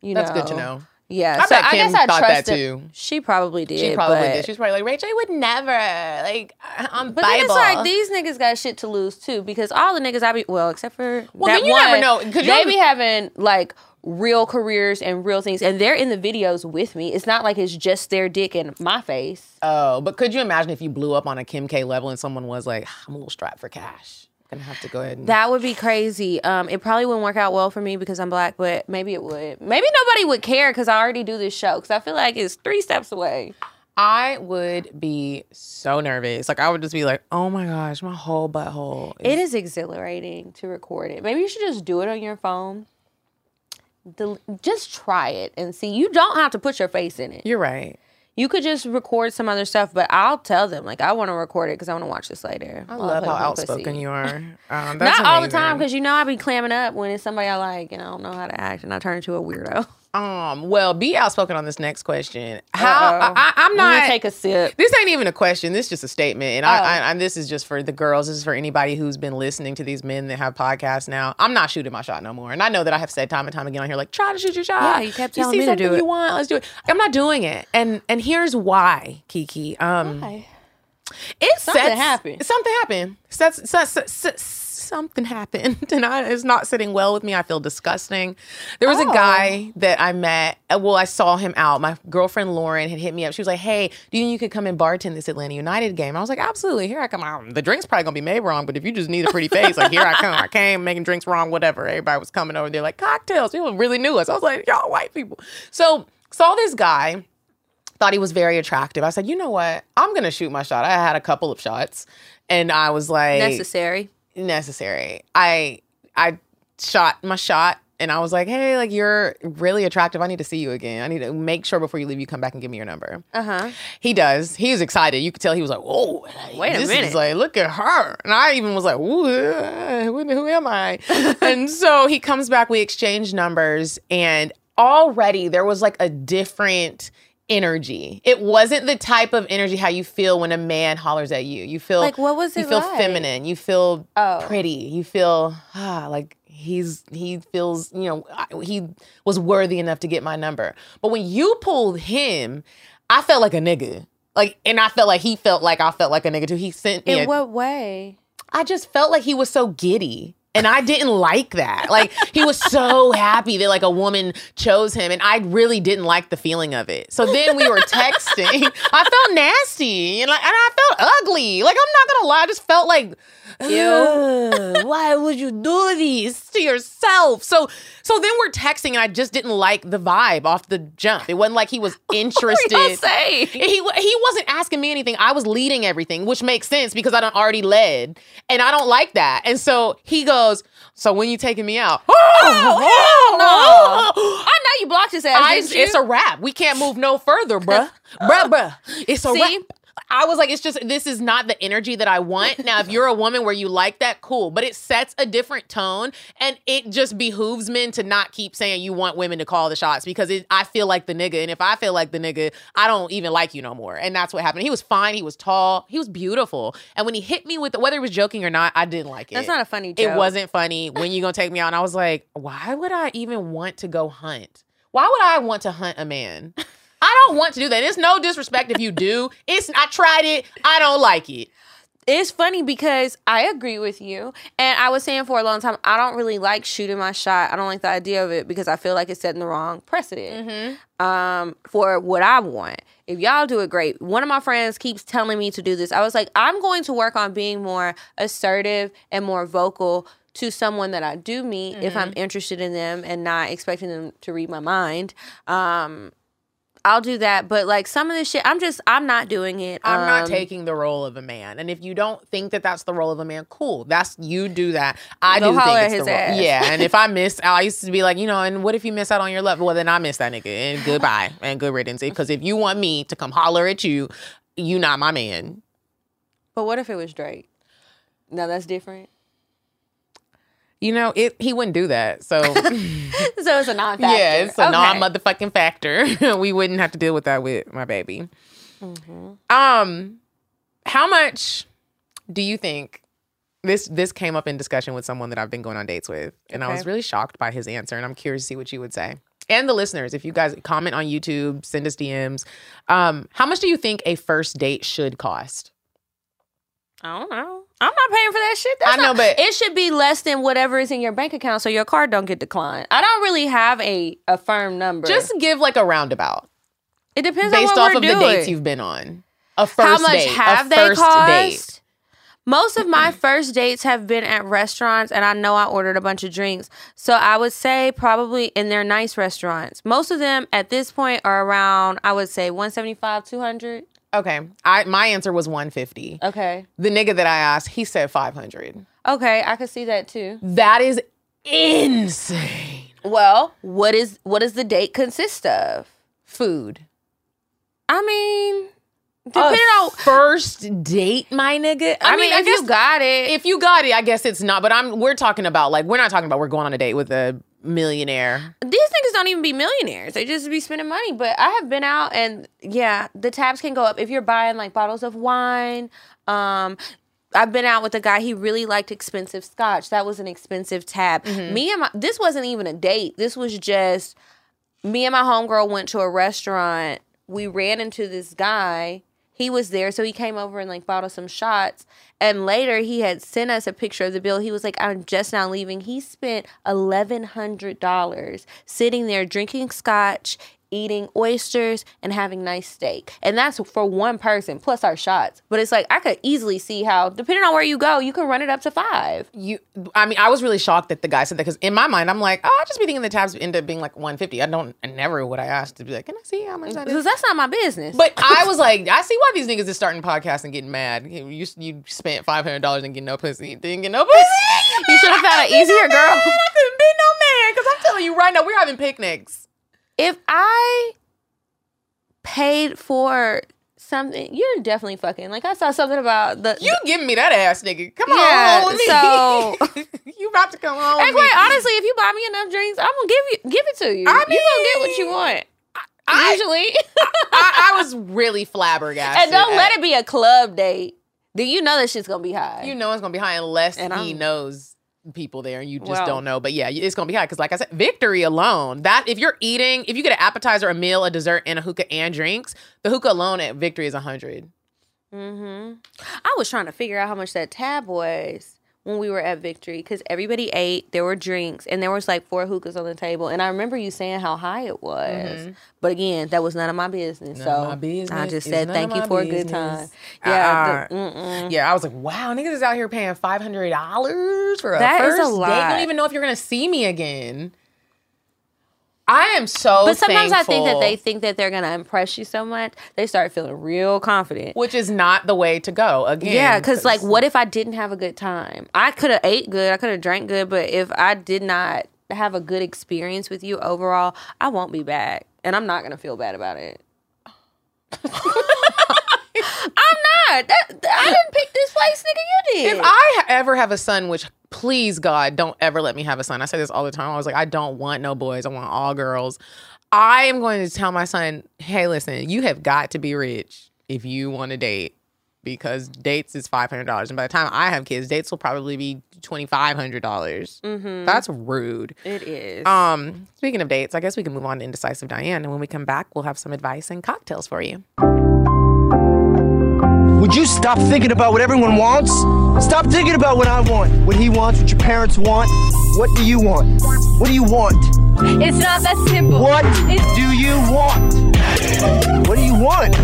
You know, That's know? good to know. Yeah, I so bet I Kim guess I thought trust that them. too. She probably did. She probably but- did. She's probably like, Ray J would never. Like, uh, on But then Bible. it's like these niggas got shit to lose too, because all the niggas I be well, except for Well, that then you one, never know, 'cause they you're- be having like real careers and real things, and they're in the videos with me. It's not like it's just their dick in my face. oh, but could you imagine if you blew up on a Kim K level and someone was like, I'm a little strapped for cash. Gonna have to go ahead and. That would be crazy. Um, it probably wouldn't work out well for me because I'm black, but maybe it would. Maybe nobody would care because I already do this show. Because I feel like it's three steps away. I would be so nervous. Like, I would just be like, oh my gosh, my whole butthole. It is exhilarating to record it. Maybe you should just do it on your phone. Del- just try it and see. You don't have to put your face in it. You're right. You could just record some other stuff, but I'll tell them like I want to record it because I want to watch this later. I love how outspoken you are. (laughs) Um, Not all the time because you know I be clamming up when it's somebody I like and I don't know how to act and I turn into a weirdo. Um, well, be outspoken on this next question. How I, me not. take a sip. this ain't even a question. This is just a statement, and Oh. I, I, and this is just for the girls. This is for anybody who's been listening to these men that have podcasts now. I'm not shooting my shot no more, and I know that I have said time and time again on here, like try to shoot your shot. Yeah, you kept telling see me to do it. You want? Let's do it. I'm not doing it, and and here's why, Kiki. Um, it Something sets- happened. Something happened. Sets, sets, sets- sets- something happened, (laughs) and I, it's not sitting well with me. I feel disgusting. There was Oh. a guy that I met. uh, Well, I saw him out. My girlfriend Lauren had hit me up. She was like, "Hey, do you think you could come and bartend this Atlanta United game?" I was like, "Absolutely. Here I come. out. The drink's probably gonna be made wrong, but if you just need a pretty face, like here I come. I came making drinks wrong, whatever. Everybody was coming over there like Cocktales. People really knew us. I was like, y'all white people. So saw this guy thought he was very attractive. I said, you know what? I'm gonna shoot my shot. I had a couple of shots, and I was like, Necessary. Necessary. I I shot my shot and I was like, hey, like you're really attractive. I need to see you again. I need to make sure before you leave, you come back and give me your number. Uh huh. He does. He was excited. You could tell he was like, whoa, Wait a this minute. Is like, look at her. And I even was like, who, who am I? (laughs) and so he comes back. We exchange numbers, and already there was like a different energy. It wasn't the type of energy how you feel when a man hollers at you. You feel Like, what was it? You feel like? feminine. You feel Oh. pretty. You feel ah, like he's he feels you know he was worthy enough to get my number. But when you pulled him, I felt like a nigga. Like, and I felt like he felt like I felt like a nigga too. He sent me. In a- what way? I just felt like he was so giddy. And I didn't like that. Like he was so happy that like a woman chose him, and I really didn't like the feeling of it. So then we were texting. I felt nasty, and like, and I felt ugly. Like I'm not gonna lie, I just felt like, "Ugh, why would you do this to yourself? So, so then we're texting, and I just didn't like the vibe off the jump. It wasn't like he was (laughs) interested. y'all? He he wasn't asking me anything. I was leading everything, which makes sense because I done already led, and I don't like that. And so he goes, "So when you taking me out?" Oh, (laughs) oh I know you blocked his ass. I, didn't you? it's a wrap. We can't move no further, (laughs) bruh. bruh, bruh. It's a See? wrap. I was like, it's just this is not the energy that I want. Now, if you're a woman where you like that, cool. But it sets a different tone, and it just behooves men to not keep saying you want women to call the shots because it, I feel like the nigga, and if I feel like the nigga, I don't even like you no more. And that's what happened. He was fine. He was tall. He was beautiful. And when he hit me with whether he was joking or not, I didn't like it. That's not a funny It wasn't funny. When you gonna take me out? And I was like, why would I even want to go hunt? Why would I want to hunt a man? (laughs) I don't want to do that. It's no disrespect if you do. It's I tried it. I don't like it. It's funny because I agree with you. And I was saying for a long time, I don't really like shooting my shot. I don't like the idea of it because I feel like it's setting the wrong precedent um, for what I want. If y'all do it great, one of my friends keeps telling me to do this. I was like, I'm going to work on being more assertive and more vocal to someone that I do meet if I'm interested in them and not expecting them to read my mind. Um, I'll do that, but like some of this shit, I'm just I'm not doing it. I'm not Um, taking the role of a man. And if you don't think that that's the role of a man, cool. That's you do that. I do holler think it's his the role. ass. Yeah. And if I (laughs) miss, I used to be like, you know, and what if you miss out on your love? Well, then I miss that nigga. And goodbye and good riddance. Because if you want me to come holler at you, you not my man. But what if it was Drake? No, that's different. You know, it he wouldn't do that. So (laughs) So it's a non-factor. yeah, it's a Okay. non motherfucking factor. (laughs) we wouldn't have to deal with that with my baby. Mm-hmm. Um, how much do you think this this came up in discussion with someone that I've been going on dates with, and I was really shocked by his answer, and I'm curious to see what you would say. And the listeners, if you guys comment on YouTube, send us DMs. Um, how much do you think a first date should cost? I don't know. I'm not paying for that shit. That's I know, not- but- it should be less than whatever is in your bank account, so your card don't get declined. I don't really have a a firm number. Just give like a roundabout it depends based off of doing. the dates you've been on. A first How much date, have they first cost? date. Most of my first dates have been at restaurants, and I know I ordered a bunch of drinks. So I would say probably, in they're nice restaurants. Most of them at this point are around, I would say, 175 200 Okay, I my answer was 150. Okay. The nigga that I asked, he said 500. Okay, I could see that too. That is insane. Well, what is what does the date consist of? Food. I mean, depending a on. first date, my nigga. I, mean, if you got it, if you got it, I guess it's not. But I'm we're talking about like we're not talking about we're going on a date with a millionaire. these niggas don't even be millionaires. They just be spending money. But I have been out, and yeah, the tabs can go up if you're buying like bottles of wine. Um, I've been out with a guy. He really liked expensive scotch. That was an expensive tab. Me and my this wasn't even a date. This was just me and my homegirl went to a restaurant. We ran into this guy. He was there, so he came over and like bought us some shots. And later, he had sent us a picture of the bill. He was like, "I'm just now leaving." He spent eleven hundred dollars sitting there drinking scotch, eating oysters and having nice steak. And that's for one person plus our shots. But it's like I could easily see how depending on where you go, you can run it up to 5. You, I mean, I was really shocked that the guy said that because in my mind, I'm like, oh, I just be thinking the tabs end up being like 150. I don't, I never would I ask to be like, can I see how much that is? Because that's not my business. But (laughs) I was like, I see why these niggas is starting podcasts and getting mad. You you, spent five hundred dollars and get no pussy, didn't get no pussy. you should have found an (laughs) easier girl. I couldn't be no man because I'm telling you right now, we're having picnics. If I paid for something, you're definitely fucking. Like I saw something about the You giving me that ass, nigga? Come Yeah, on, me. (laughs) you about to come home? And quite honestly, if you buy me enough drinks, I'm gonna give you give it to you. I you gonna get what you want. I- Usually, I, I was really flabbergasted. and don't let it be a club date. Do you know that shit's gonna be high? You know it's gonna be high unless And he I'm- knows people there and you just Well- don't know. But yeah, it's gonna be high because, like I said, victory alone. That if you're eating, if you get an appetizer, a meal, a dessert, and a hookah and drinks, the hookah alone at victory is a hundred. Mm-hmm. I was trying to figure out how much that tab was when we were at Victory because everybody ate. There were drinks and there was like four hookahs on the table. And I remember you saying how high it was. But again, that was none of my business. None so my business. I just said thank you for a good time. Yeah. Uh, the- Yeah, I was like, wow, niggas is out here paying five hundred dollars for a That is first a date. You don't even know if you're gonna see me again. I am so. But sometimes I think that they think that they're gonna impress you so much, they start feeling real confident. which is not the way to go. Again, Yeah, because like, what if I didn't have a good time? I could have ate good, I could have drank good, but if I did not have a good experience with you overall, I won't be back, and I'm not gonna feel bad about it. (laughs) (laughs) I'm not. That, I didn't pick this place, nigga. You did. If I ever have a son, which please God, don't ever let me have a son. I say this all the time. I was like, I don't want no boys. I want all girls. I am going to tell my son, hey, listen, you have got to be rich if you want to date because dates is five hundred dollars, and by the time I have kids, dates will probably be twenty five hundred dollars. That's rude. it is. Um, speaking of dates, I guess we can move on to Indecisive Diane, and when we come back, we'll have some advice and cocktails for you. Would you stop thinking about what everyone wants? Stop thinking about what I want, what he wants, what your parents want. What do you want? What do you want? It's not that simple. What do you want? What do you want?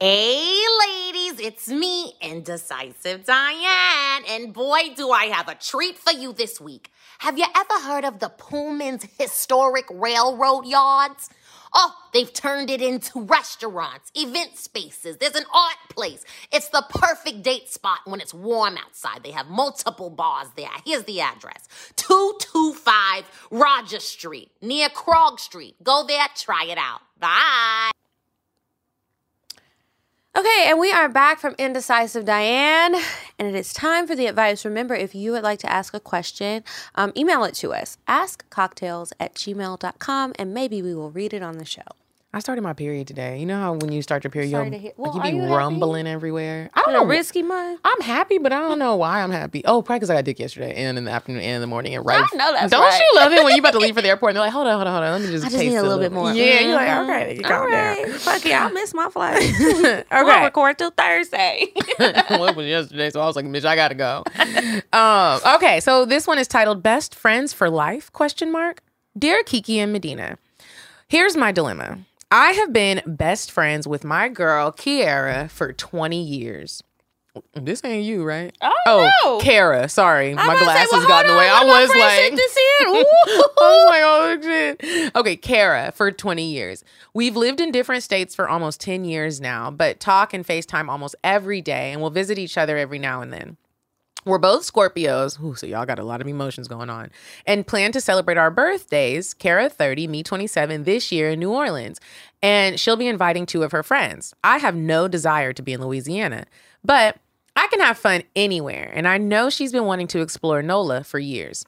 Hey, ladies, it's me, Indecisive Diane. And boy, do I have a treat for you this week. Have you ever heard of the Pullman's Historic Railroad Yards? Oh, they've turned it into restaurants, event spaces. There's an art place. It's the perfect date spot when it's warm outside. They have multiple bars there. Here's the address 225 Roger Street, near Krog Street. Go there, try it out. Bye. Okay, and we are back from Indecisive Diane, and it is time for the advice. Remember, if you would like to ask a question, um, email it to us. Askcocktales at gmail.com, and maybe we will read it on the show. I started my period today. You know how when you start your period, Sorry you'll, to like you be you happy? rumbling everywhere. I don't A know. risky month. I'm happy, but I don't know why I'm happy. Oh, probably because I got dick yesterday and in the afternoon and in the morning and right. I know that's Don't right. you love it when you about to leave for the (laughs) airport and they're like, hold on, hold on, hold on. Let me just I just taste need a little bit more. Yeah, you're like, Mhm. okay, you All calm right, down. fuck it, I miss my flight. (laughs) (laughs) Okay. We'll record till Thursday. well, it was yesterday, so I was like, bitch, I gotta go. um, okay, so this one is titled "Best Friends for Life?" Question mark. Dear Kiki and Medina, here's my dilemma. I have been best friends with my girl Kiara for 20 years. This ain't you, right? Oh, oh no. Kara. Sorry, I'm my about to say, glasses well, got in the way. (laughs) I was like, this in. I was like, oh shit. Okay, Kara for 20 years. We've lived in different states for almost 10 years now, but talk and FaceTime almost every day, and we'll visit each other every now and then. We're both Scorpios, Ooh, so y'all got a lot of emotions going on, and plan to celebrate our birthdays, Kara 30, me 27, this year in New Orleans. And she'll be inviting two of her friends. I have no desire to be in Louisiana, but I can have fun anywhere, and I know she's been wanting to explore NOLA for years.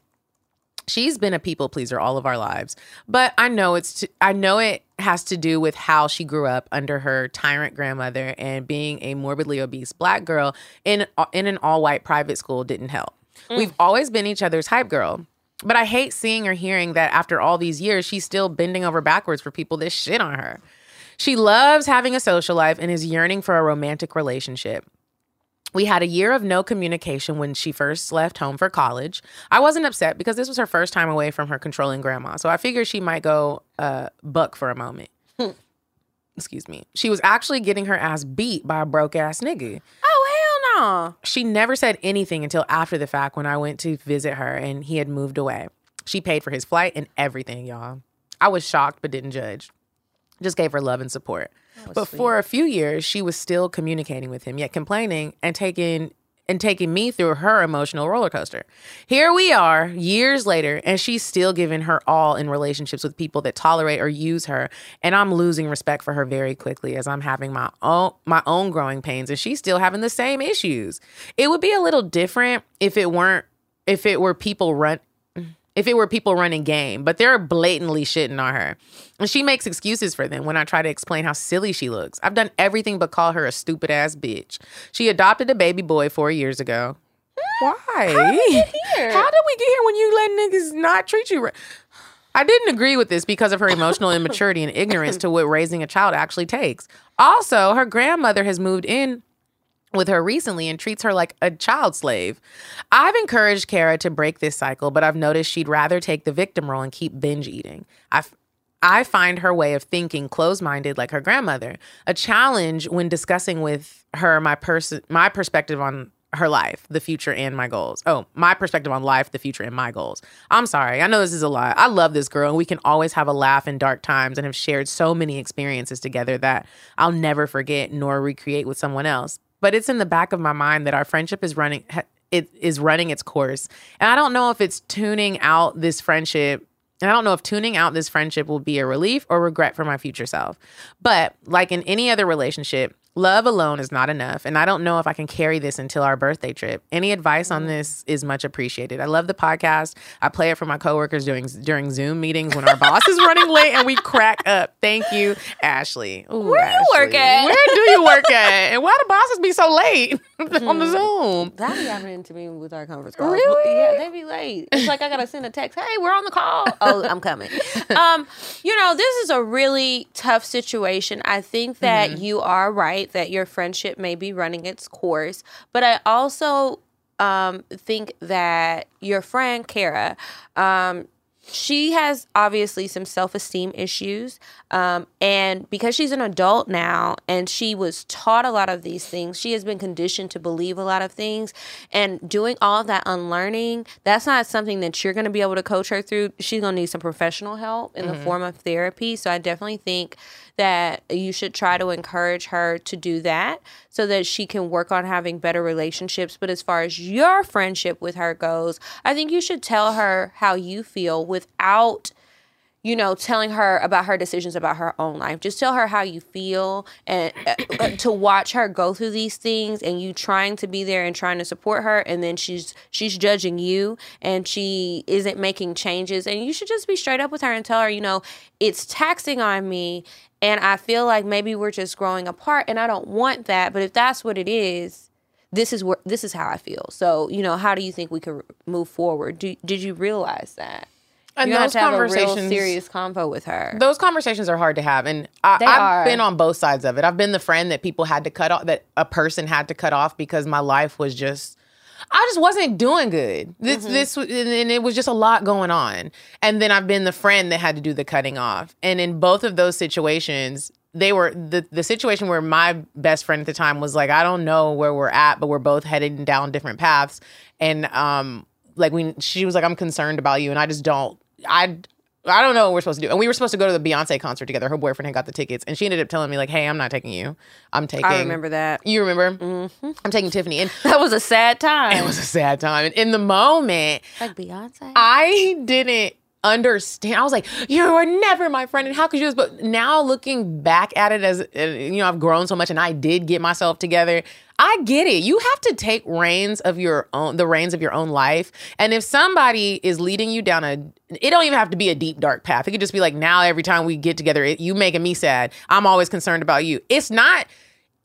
She's been a people pleaser all of our lives, but I know it's to, I know it has to do with how she grew up under her tyrant grandmother and being a morbidly obese black girl in in an all white private school didn't help. Mm. We've always been each other's hype girl, but I hate seeing or hearing that after all these years she's still bending over backwards for people that shit on her. She loves having a social life and is yearning for a romantic relationship. We had a year of no communication when she first left home for college. I wasn't upset because this was her first time away from her controlling grandma. So I figured she might go uh, buck for a moment. (laughs) Excuse me. She was actually getting her ass beat by a broke ass nigga. Oh hell no! She never said anything until after the fact when I went to visit her and he had moved away. She paid for his flight and everything, y'all. I was shocked but didn't judge. Just gave her love and support. But for a few years, she was still communicating with him, yet complaining and taking and taking me through her emotional roller coaster. Here we are, years later, and she's still giving her all in relationships with people that tolerate or use her, and I'm losing respect for her very quickly as I'm having my own my own growing pains and she's still having the same issues. It would be a little different if it weren't if it were people run if it were people running game, but they're blatantly shitting on her. And she makes excuses for them when I try to explain how silly she looks. I've done everything but call her a stupid ass bitch. She adopted a baby boy four years ago. Why? How did we get here? How did we get here when you let niggas not treat you right? I didn't agree with this because of her emotional immaturity and ignorance to what raising a child actually takes. Also, her grandmother has moved in with her recently and treats her like a child slave. I've encouraged Kara to break this cycle, but I've noticed she'd rather take the victim role and keep binge eating. I I find her way of thinking closed-minded like her grandmother. A challenge when discussing with her my person my perspective on her life, the future, and my goals. Oh, my perspective on life, the future, and my goals. I'm sorry. I know this is a lot. I love this girl, and we can always have a laugh in dark times and have shared so many experiences together that I'll never forget nor recreate with someone else but it's in the back of my mind that our friendship is running it is running its course. And i don't know if it's tuning out this friendship and i don't know if tuning out this friendship will be a relief or regret for my future self. But like in any other relationship Love alone is not enough, and I don't know if I can carry this until our birthday trip. Any advice on this is much appreciated. I love the podcast. I play it for my coworkers during during Zoom meetings when our boss is running late and we crack up. Thank you, Ashley. Ooh, Where Ashley. you work at? Where do you work at? And why do bosses be so late (laughs) on the Zoom? That be happening to me with our conference calls. Really? Yeah, they be late. It's like I gotta send a text. Hey, we're on the call. Oh, I'm coming. Um, you know, this is a really tough situation. I think that Mm-hmm. you are right that your friendship may be running its course, but I also um think that your friend Kara, um, she has obviously some self-esteem issues um, and because she's an adult now and she was taught a lot of these things she has been conditioned to believe a lot of things. And doing all of that unlearning that's not something that you're going to be able to coach her through. She's going to need some professional help in the form of therapy. So i definitely think that you should try to encourage her to do that so that she can work on having better relationships. But as far as your friendship with her goes, I think you should tell her how you feel without you know, telling her about her decisions about her own life. Just tell her how you feel and uh, to watch her go through these things and you trying to be there and trying to support her and then she's she's judging you and she isn't making changes and you should just be straight up with her and tell her, you know, it's taxing on me and I feel like maybe we're just growing apart and I don't want that, but if that's what it is, this is where this is how I feel. So, you know, how do you think we could move forward? Do, did you realize that? And you have those to have a real conversations- serious convo with her. Those conversations are hard to have, and I, are. been on both sides of it. I've been the friend that people had to cut off, that a person had to cut off because my life was just, I just wasn't doing good. This, Mm-hmm. this, and and it was just a lot going on. And then I've been the friend that had to do the cutting off. And in both of those situations, they were the the situation where my best friend at the time was like, I don't know where we're at, but we're both heading down different paths. And um, like we, she was like, I'm concerned about you, and I just don't. I I don't know what we're supposed to do. And we were supposed to go to the Beyonce concert together. Her boyfriend had got the tickets, and she ended up telling me like, "Hey, I'm not taking you. I'm taking." I remember that. You remember? Mm-hmm. I'm taking Tiffany, and (laughs) That was a sad time. it was a sad time. And in the moment, like Beyonce. I didn't understand. I was like, "You were never my friend, and how could you?" But now looking back at it, as you know, I've grown so much, and I did get myself together. I get it. You have to take reins of your own, the reins of your own life. And if somebody is leading you down a, it don't even have to be a deep dark path. It could just be like now every time we get together, it, you making me sad. I'm always concerned about you. It's not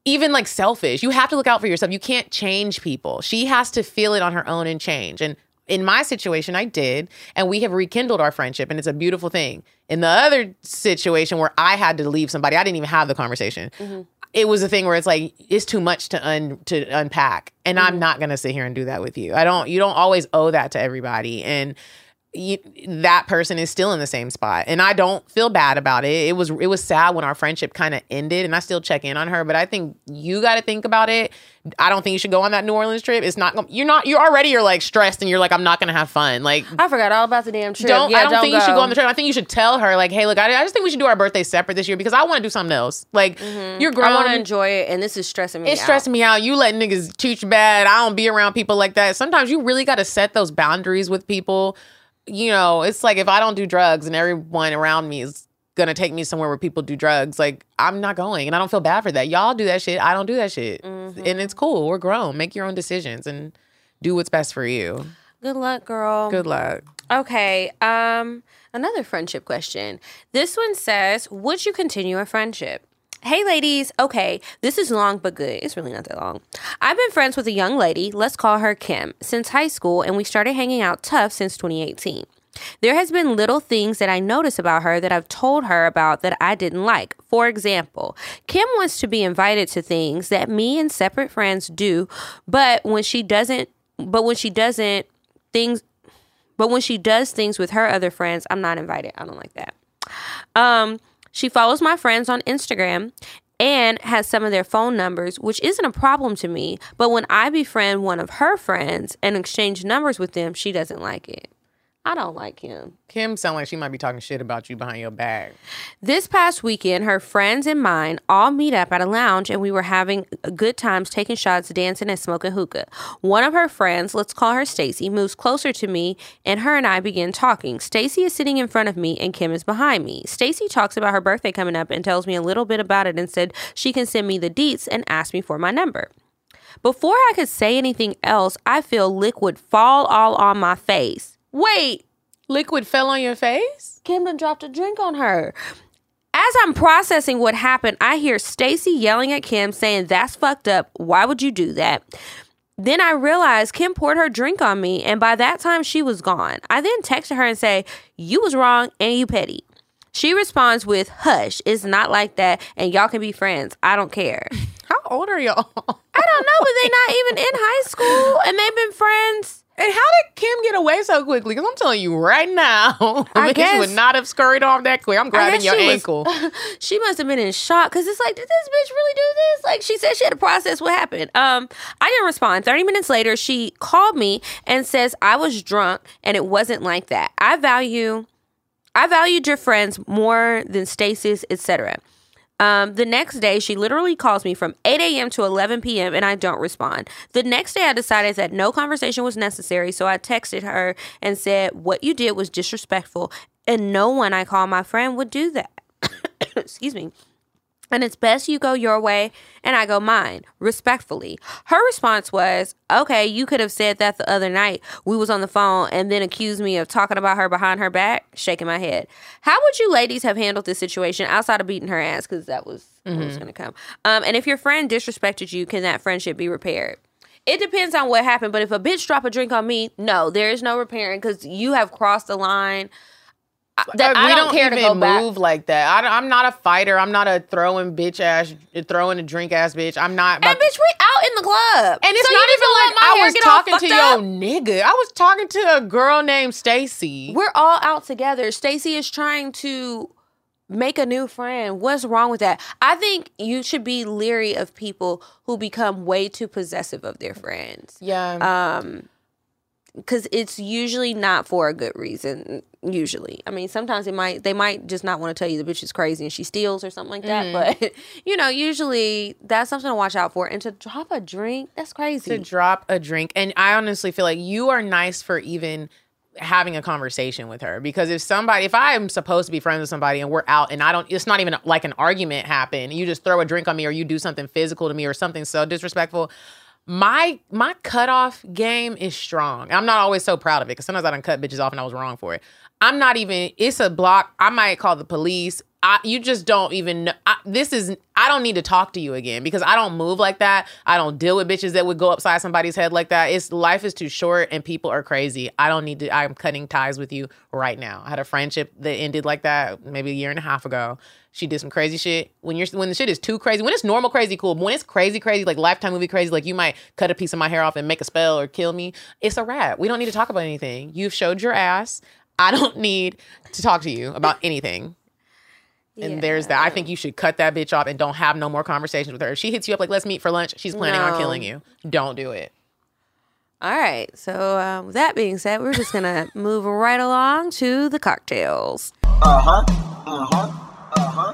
even like selfish. You have to look out for yourself. You can't change people. She has to feel it on her own and change. And in my situation, I did, and we have rekindled our friendship, and it's a beautiful thing. In the other situation where I had to leave somebody, I didn't even have the conversation. Mm-hmm. it was a thing where it's like it's too much to un to unpack, and I'm mm-hmm. not gonna sit here and do that with you. I don't. You don't always owe that to everybody, and you, that person is still in the same spot, and I don't feel bad about it. It was it was sad when our friendship kind of ended, and I still check in on her. But I think you got to think about it. I don't think you should go on that New Orleans trip. It's not. You're not. You're already. You're like stressed, and you're like, I'm not gonna have fun. Like I forgot all about the damn trip. don't Yeah, I don't, think you should go on the trip. I think you should tell her like, hey, look, I, I just think we should do our birthday separate this year because I want to do something else. Like mm-hmm. you're grown. I want to enjoy it, and this is stressing me. it's out. stressing me out. You let niggas teach bad. I don't be around people like that. Sometimes you really got to set those boundaries with people. You know, it's like if I don't do drugs and everyone around me is gonna take me somewhere where people do drugs, like I'm not going, and I don't feel bad for that. Y'all do that shit. I don't do that shit, Mm-hmm. and it's cool. We're grown. Make your own decisions and do what's best for you. Good luck, girl. Good luck. Okay. Um, another friendship question. This one says, "Would you continue a friendship?" Hey, ladies. Okay, this is long but good. It's really not that long. I've been friends with a young lady, let's call her Kim, since high school, and we started hanging out tough since 2018. There has been little things that I notice about her that I've told her about that I didn't like. For example, Kim wants to be invited to things that me and separate friends do, but when she doesn't but when she doesn't things but when she does things with her other friends, I'm not invited. I don't like that. Um, she follows my friends on Instagram and has some of their phone numbers, which isn't a problem to me. But when I befriend one of her friends and exchange numbers with them, she doesn't like it. I don't like him. Kim sound like she might be talking shit about you behind your back. This past weekend, her friends and mine all meet up at a lounge and we were having good times taking shots, dancing, and smoking hookah. One of her friends, let's call her Stacy, moves closer to me and her and I begin talking. Stacy is sitting in front of me and Kim is behind me. Stacy talks about her birthday coming up and tells me a little bit about it and said she can send me the deets and ask me for my number. Before I could say anything else, I feel liquid fall all on my face. Wait, Liquid fell on your face? Kim dropped a drink on her. As I'm processing what happened, I hear Stacy yelling at Kim saying, That's fucked up. Why would you do that? Then I realized Kim poured her drink on me, and by that time she was gone. I then texted her and say, You was wrong and you petty. She responds with, Hush, it's not like that, and y'all can be friends. I don't care. (laughs) How old are y'all? I don't know, but they not even in high school and they've been friends. And how did Kim get away so quickly? Because I'm telling you right now, (laughs) I guess- would not have scurried off that quick. I'm grabbing your she was- ankle. (laughs) she must have been in shock because it's like, did this bitch really do this? Like she said she had to process what happened. Um, I didn't respond. Thirty minutes later, she called me and says I was drunk and it wasn't like that. I value, I valued your friends more than Stacy's, etc. Um, the next day, she literally calls me from 8 a.m. to 11 p.m. and I don't respond. The next day, I decided that no conversation was necessary, so I texted her and said, What you did was disrespectful, and no one I call my friend would do that. (coughs) Excuse me. And it's best you go your way and I go mine, respectfully. Her response was, okay, you could have said that the other night. We was on the phone and then accused me of talking about her behind her back, shaking my head. How would you ladies have handled this situation outside of beating her ass? Because that was what was going to come. Um, and if your friend disrespected you, can that friendship be repaired? It depends on what happened, but if a bitch drop a drink on me, no, there is no repairing because you have crossed the line. I- That I we don't, care to go back. move like that. I, am not a fighter. I'm not a throwing bitch ass, throwing a drink ass bitch. I'm not. And bitch, we out in the club. And it's So not even like I was talking to fucked your nigga. I was talking to a girl named Stacy. We're all out together. Stacy is trying to make a new friend. What's wrong with that? I think you should be leery of people who become way too possessive of their friends. Yeah. Um because it's usually not for a good reason. Usually, I mean, sometimes it might they might just not want to tell you the bitch is crazy and she steals or something like that. Mm. But (laughs) you know, usually that's something to watch out for. And to drop a drink, that's crazy. to drop a drink. And I honestly feel like you are nice for even having a conversation with her because if somebody if i'm supposed to be friends with somebody and we're out and i don't it's not even like an argument happen you just throw a drink on me or you do something physical to me or something so disrespectful my my cutoff game is strong. I'm not always so proud of it because sometimes i don't cut bitches off and i was wrong for it i'm not even it's a block i might call the police I, you just don't even know. I, this is, I don't need to talk to you again because I don't move like that. I don't deal with bitches that would go upside somebody's head like that. It's life is too short and people are crazy. I don't need to, I'm cutting ties with you right now. I had a friendship that ended like that maybe a year and a half ago. She did some crazy shit. When you're when the shit is too crazy, when it's normal crazy, cool. But when it's crazy, crazy, like lifetime movie crazy, like you might cut a piece of my hair off and make a spell or kill me. It's a wrap. We don't need to talk about anything. You've showed your ass. I don't need to talk to you about anything. And there's that. I think you should cut that bitch off and don't have no more conversations with her. If she hits you up like, let's meet for lunch, she's planning No. on killing you. Don't do it. All right. So uh, with that being said, we're just gonna move right along to the cocktails. Uh huh. Uh huh. Uh huh.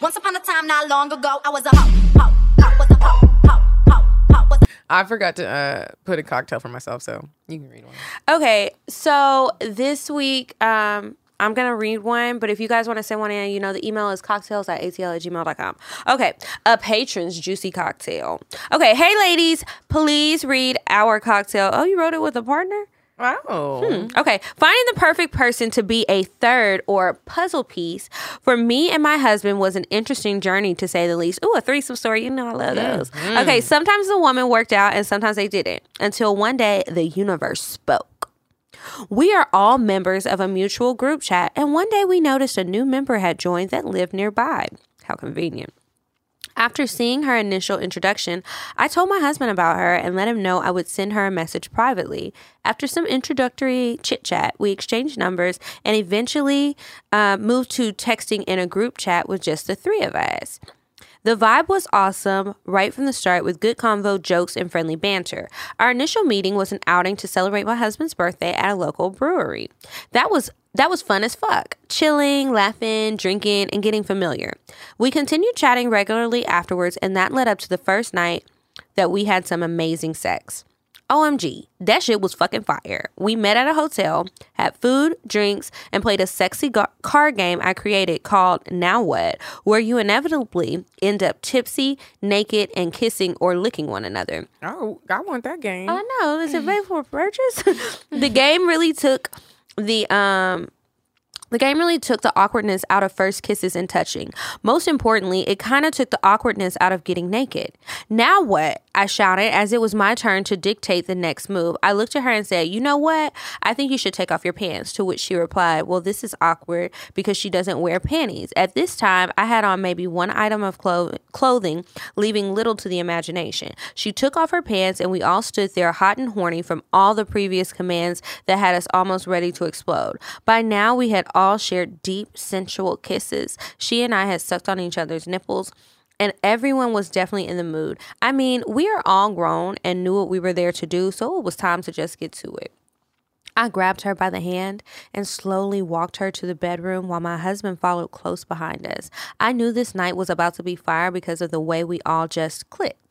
Once upon a time, not long ago, I was a hoe. Hoe. Hoe. Was a hoe. Hoe. Hoe. Hoe. Was I forgot to uh, put a cocktail for myself, so you can read one. Okay, so this week, um, I'm gonna read one, but if you guys want to send one in, you know the email is cocktales at atl at gmail.com. Okay, a patron's juicy cocktail. Okay, hey ladies, please read our cocktail. Oh, you wrote it with a partner? Oh. Hmm. Okay. Finding the perfect person to be a third or puzzle piece for me and my husband was an interesting journey to say the least. Ooh, a threesome story. You know, I love those. Mm. Okay. Sometimes the woman worked out and sometimes they didn't until one day the universe spoke. We are all members of a mutual group chat, and one day we noticed a new member had joined that lived nearby. How convenient. After seeing her initial introduction, I told my husband about her and let him know I would send her a message privately. After some introductory chit chat, we exchanged numbers and eventually uh, moved to texting in a group chat with just the three of us. The vibe was awesome right from the start with good convo, jokes, and friendly banter. Our initial meeting was an outing to celebrate my husband's birthday at a local brewery. That was that was fun as fuck. Chilling, laughing, drinking, and getting familiar. We continued chatting regularly afterwards, and that led up to the first night that we had some amazing sex. OMG, that shit was fucking fire. We met at a hotel, had food, drinks, and played a sexy ga- card game I created called Now What, where you inevitably end up tipsy, naked, and kissing or licking one another. Oh, I want that game. I know. Is it (laughs) available for purchase? (laughs) the game really took the um the game really took the awkwardness out of first kisses and touching. Most importantly, it kind of took the awkwardness out of getting naked. Now what? I shouted as it was my turn to dictate the next move. I looked at her and said, You know what? I think you should take off your pants. To which she replied, Well, this is awkward because she doesn't wear panties. At this time, I had on maybe one item of clo- clothing, leaving little to the imagination. She took off her pants and we all stood there hot and horny from all the previous commands that had us almost ready to explode. By now, we had all shared deep, sensual kisses. She and I had sucked on each other's nipples and everyone was definitely in the mood. I mean, we are all grown and knew what we were there to do, so it was time to just get to it. I grabbed her by the hand and slowly walked her to the bedroom while my husband followed close behind us. I knew this night was about to be fire because of the way we all just clicked.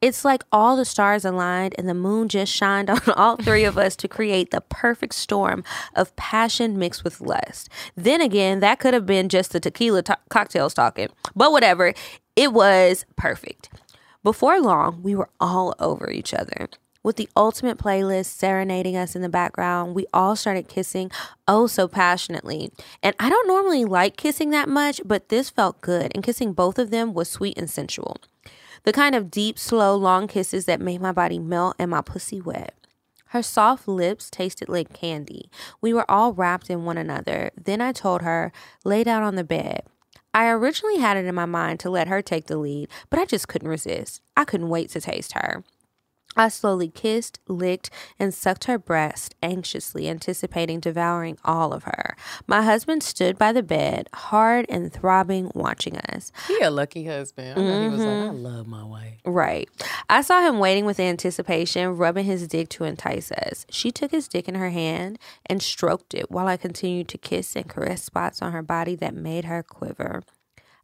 It's like all the stars aligned and the moon just shined on (laughs) all three of us to create the perfect storm of passion mixed with lust. Then again, that could have been just the tequila to- cocktails talking, but whatever, it was perfect. Before long, we were all over each other. With the ultimate playlist serenading us in the background, we all started kissing oh so passionately. And I don't normally like kissing that much, but this felt good, and kissing both of them was sweet and sensual. The kind of deep, slow, long kisses that made my body melt and my pussy wet. Her soft lips tasted like candy. We were all wrapped in one another. Then I told her, lay down on the bed. I originally had it in my mind to let her take the lead, but I just couldn't resist. I couldn't wait to taste her. I slowly kissed, licked, and sucked her breast, anxiously anticipating devouring all of her. My husband stood by the bed, hard and throbbing, watching us. He a lucky husband. I know he was like, I Mhm. love my wife. Right. I saw him waiting with anticipation, rubbing his dick to entice us. She took his dick in her hand and stroked it while I continued to kiss and caress spots on her body that made her quiver.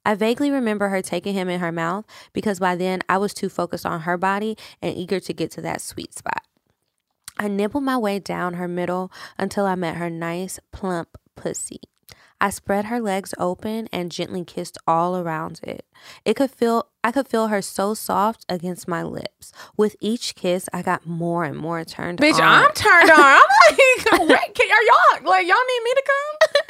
I vaguely remember her taking him in her mouth because by then I was too focused on her body and eager to get to that sweet spot. I nibbled my way down her middle until I met her nice, plump pussy. I spread her legs open and gently kissed all around it. It could feel I could feel her so soft against my lips. With each kiss, I got more and more turned Bitch, on. Bitch, I'm turned on. I'm (laughs) like, can, are y'all like y'all need me to come? (laughs)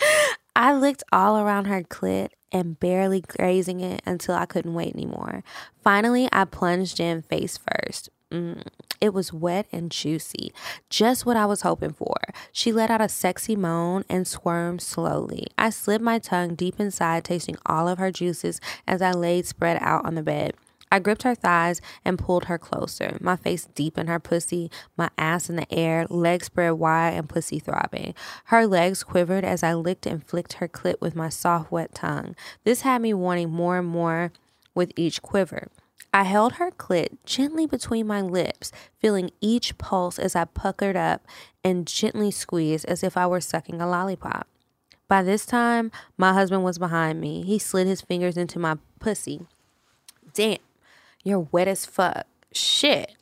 I licked all around her clit and barely grazing it until I couldn't wait anymore. Finally, I plunged in face first. Mm, it was wet and juicy, just what I was hoping for. She let out a sexy moan and squirmed slowly. I slid my tongue deep inside, tasting all of her juices as I laid spread out on the bed. I gripped her thighs and pulled her closer, my face deep in her pussy, my ass in the air, legs spread wide and pussy throbbing. Her legs quivered as I licked and flicked her clit with my soft, wet tongue. This had me wanting more and more with each quiver. I held her clit gently between my lips, feeling each pulse as I puckered up and gently squeezed as if I were sucking a lollipop. By this time, my husband was behind me. He slid his fingers into my pussy. Damn, you're wet as fuck. Shit.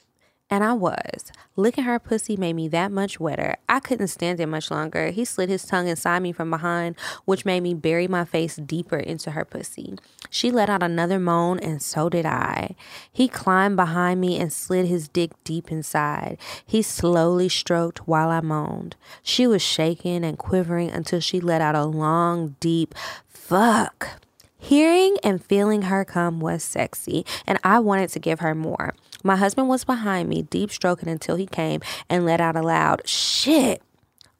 And I was. Licking her pussy made me that much wetter. I couldn't stand it much longer. He slid his tongue inside me from behind, which made me bury my face deeper into her pussy. She let out another moan, and so did I. He climbed behind me and slid his dick deep inside. He slowly stroked while I moaned. She was shaking and quivering until she let out a long, deep fuck. Hearing and feeling her come was sexy, and I wanted to give her more. My husband was behind me, deep stroking until he came and let out a loud shit.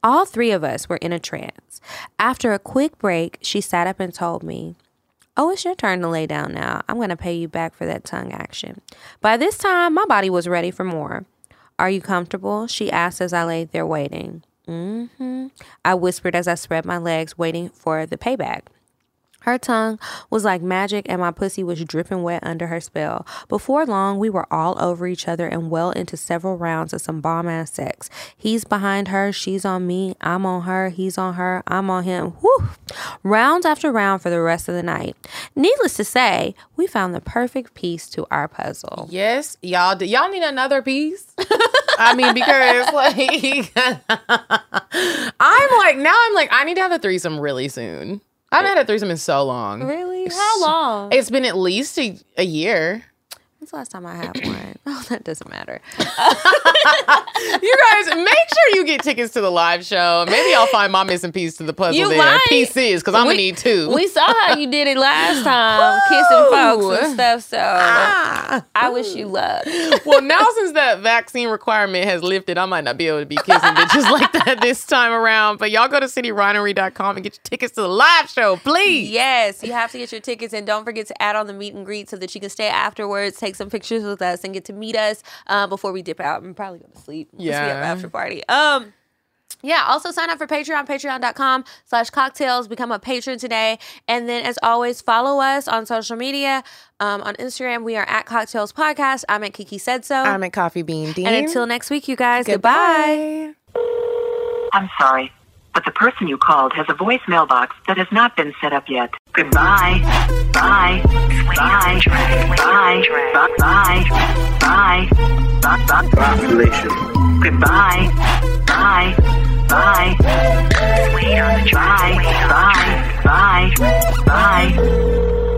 All three of us were in a trance. After a quick break, she sat up and told me, Oh, it's your turn to lay down now. I'm going to pay you back for that tongue action. By this time, my body was ready for more. Are you comfortable? She asked as I lay there waiting. Mm hmm. I whispered as I spread my legs, waiting for the payback. Her tongue was like magic, and my pussy was dripping wet under her spell. Before long, we were all over each other and well into several rounds of some bomb ass sex. He's behind her, she's on me, I'm on her, he's on her, I'm on him. Whew. Round after round for the rest of the night. Needless to say, we found the perfect piece to our puzzle. Yes, y'all. Do y'all need another piece? (laughs) I mean, because (laughs) like (laughs) I'm like now I'm like I need to have a threesome really soon. I haven't had a threesome in so long. Really? How long? It's been at least a, a year. When's the last time I had (clears throat) one? (laughs) Oh, that doesn't matter. (laughs) You guys, make sure you get tickets to the live show. Maybe I'll find my missing piece to the puzzle You there. might. Pieces, because I'm gonna need two. We saw how you did it last (gasps) time, kissing folks and stuff. So Ah. I wish you luck. (laughs) well, now since that vaccine requirement has lifted, I might not be able to be kissing bitches like that this time around. But y'all go to citywinery.com and get your tickets to the live show, please. Yes, you have to get your tickets and don't forget to add on the meet and greet so that you can stay afterwards, take some pictures with us, and get to meet us uh, before we dip out and probably go to sleep. 'cause we have Yeah. after party. Um. Yeah, also sign up for Patreon, patreon.com slash cocktales. Become a patron today. And then, as always, follow us on social media. Um, on Instagram, we are at Cocktales Podcast. I'm at Kiki Said So. I'm at Coffee Bean Dean. and until next week, you guys, goodbye. I'm sorry, but the person you called has a voicemail box that has not been set up yet. Goodbye. Bye. Bye. Bye. Bye. Bye. Bye. Bye. Bye. Bye. Bye. Goodbye. Bye. Bye. Bye. Bye. Bye. Bye.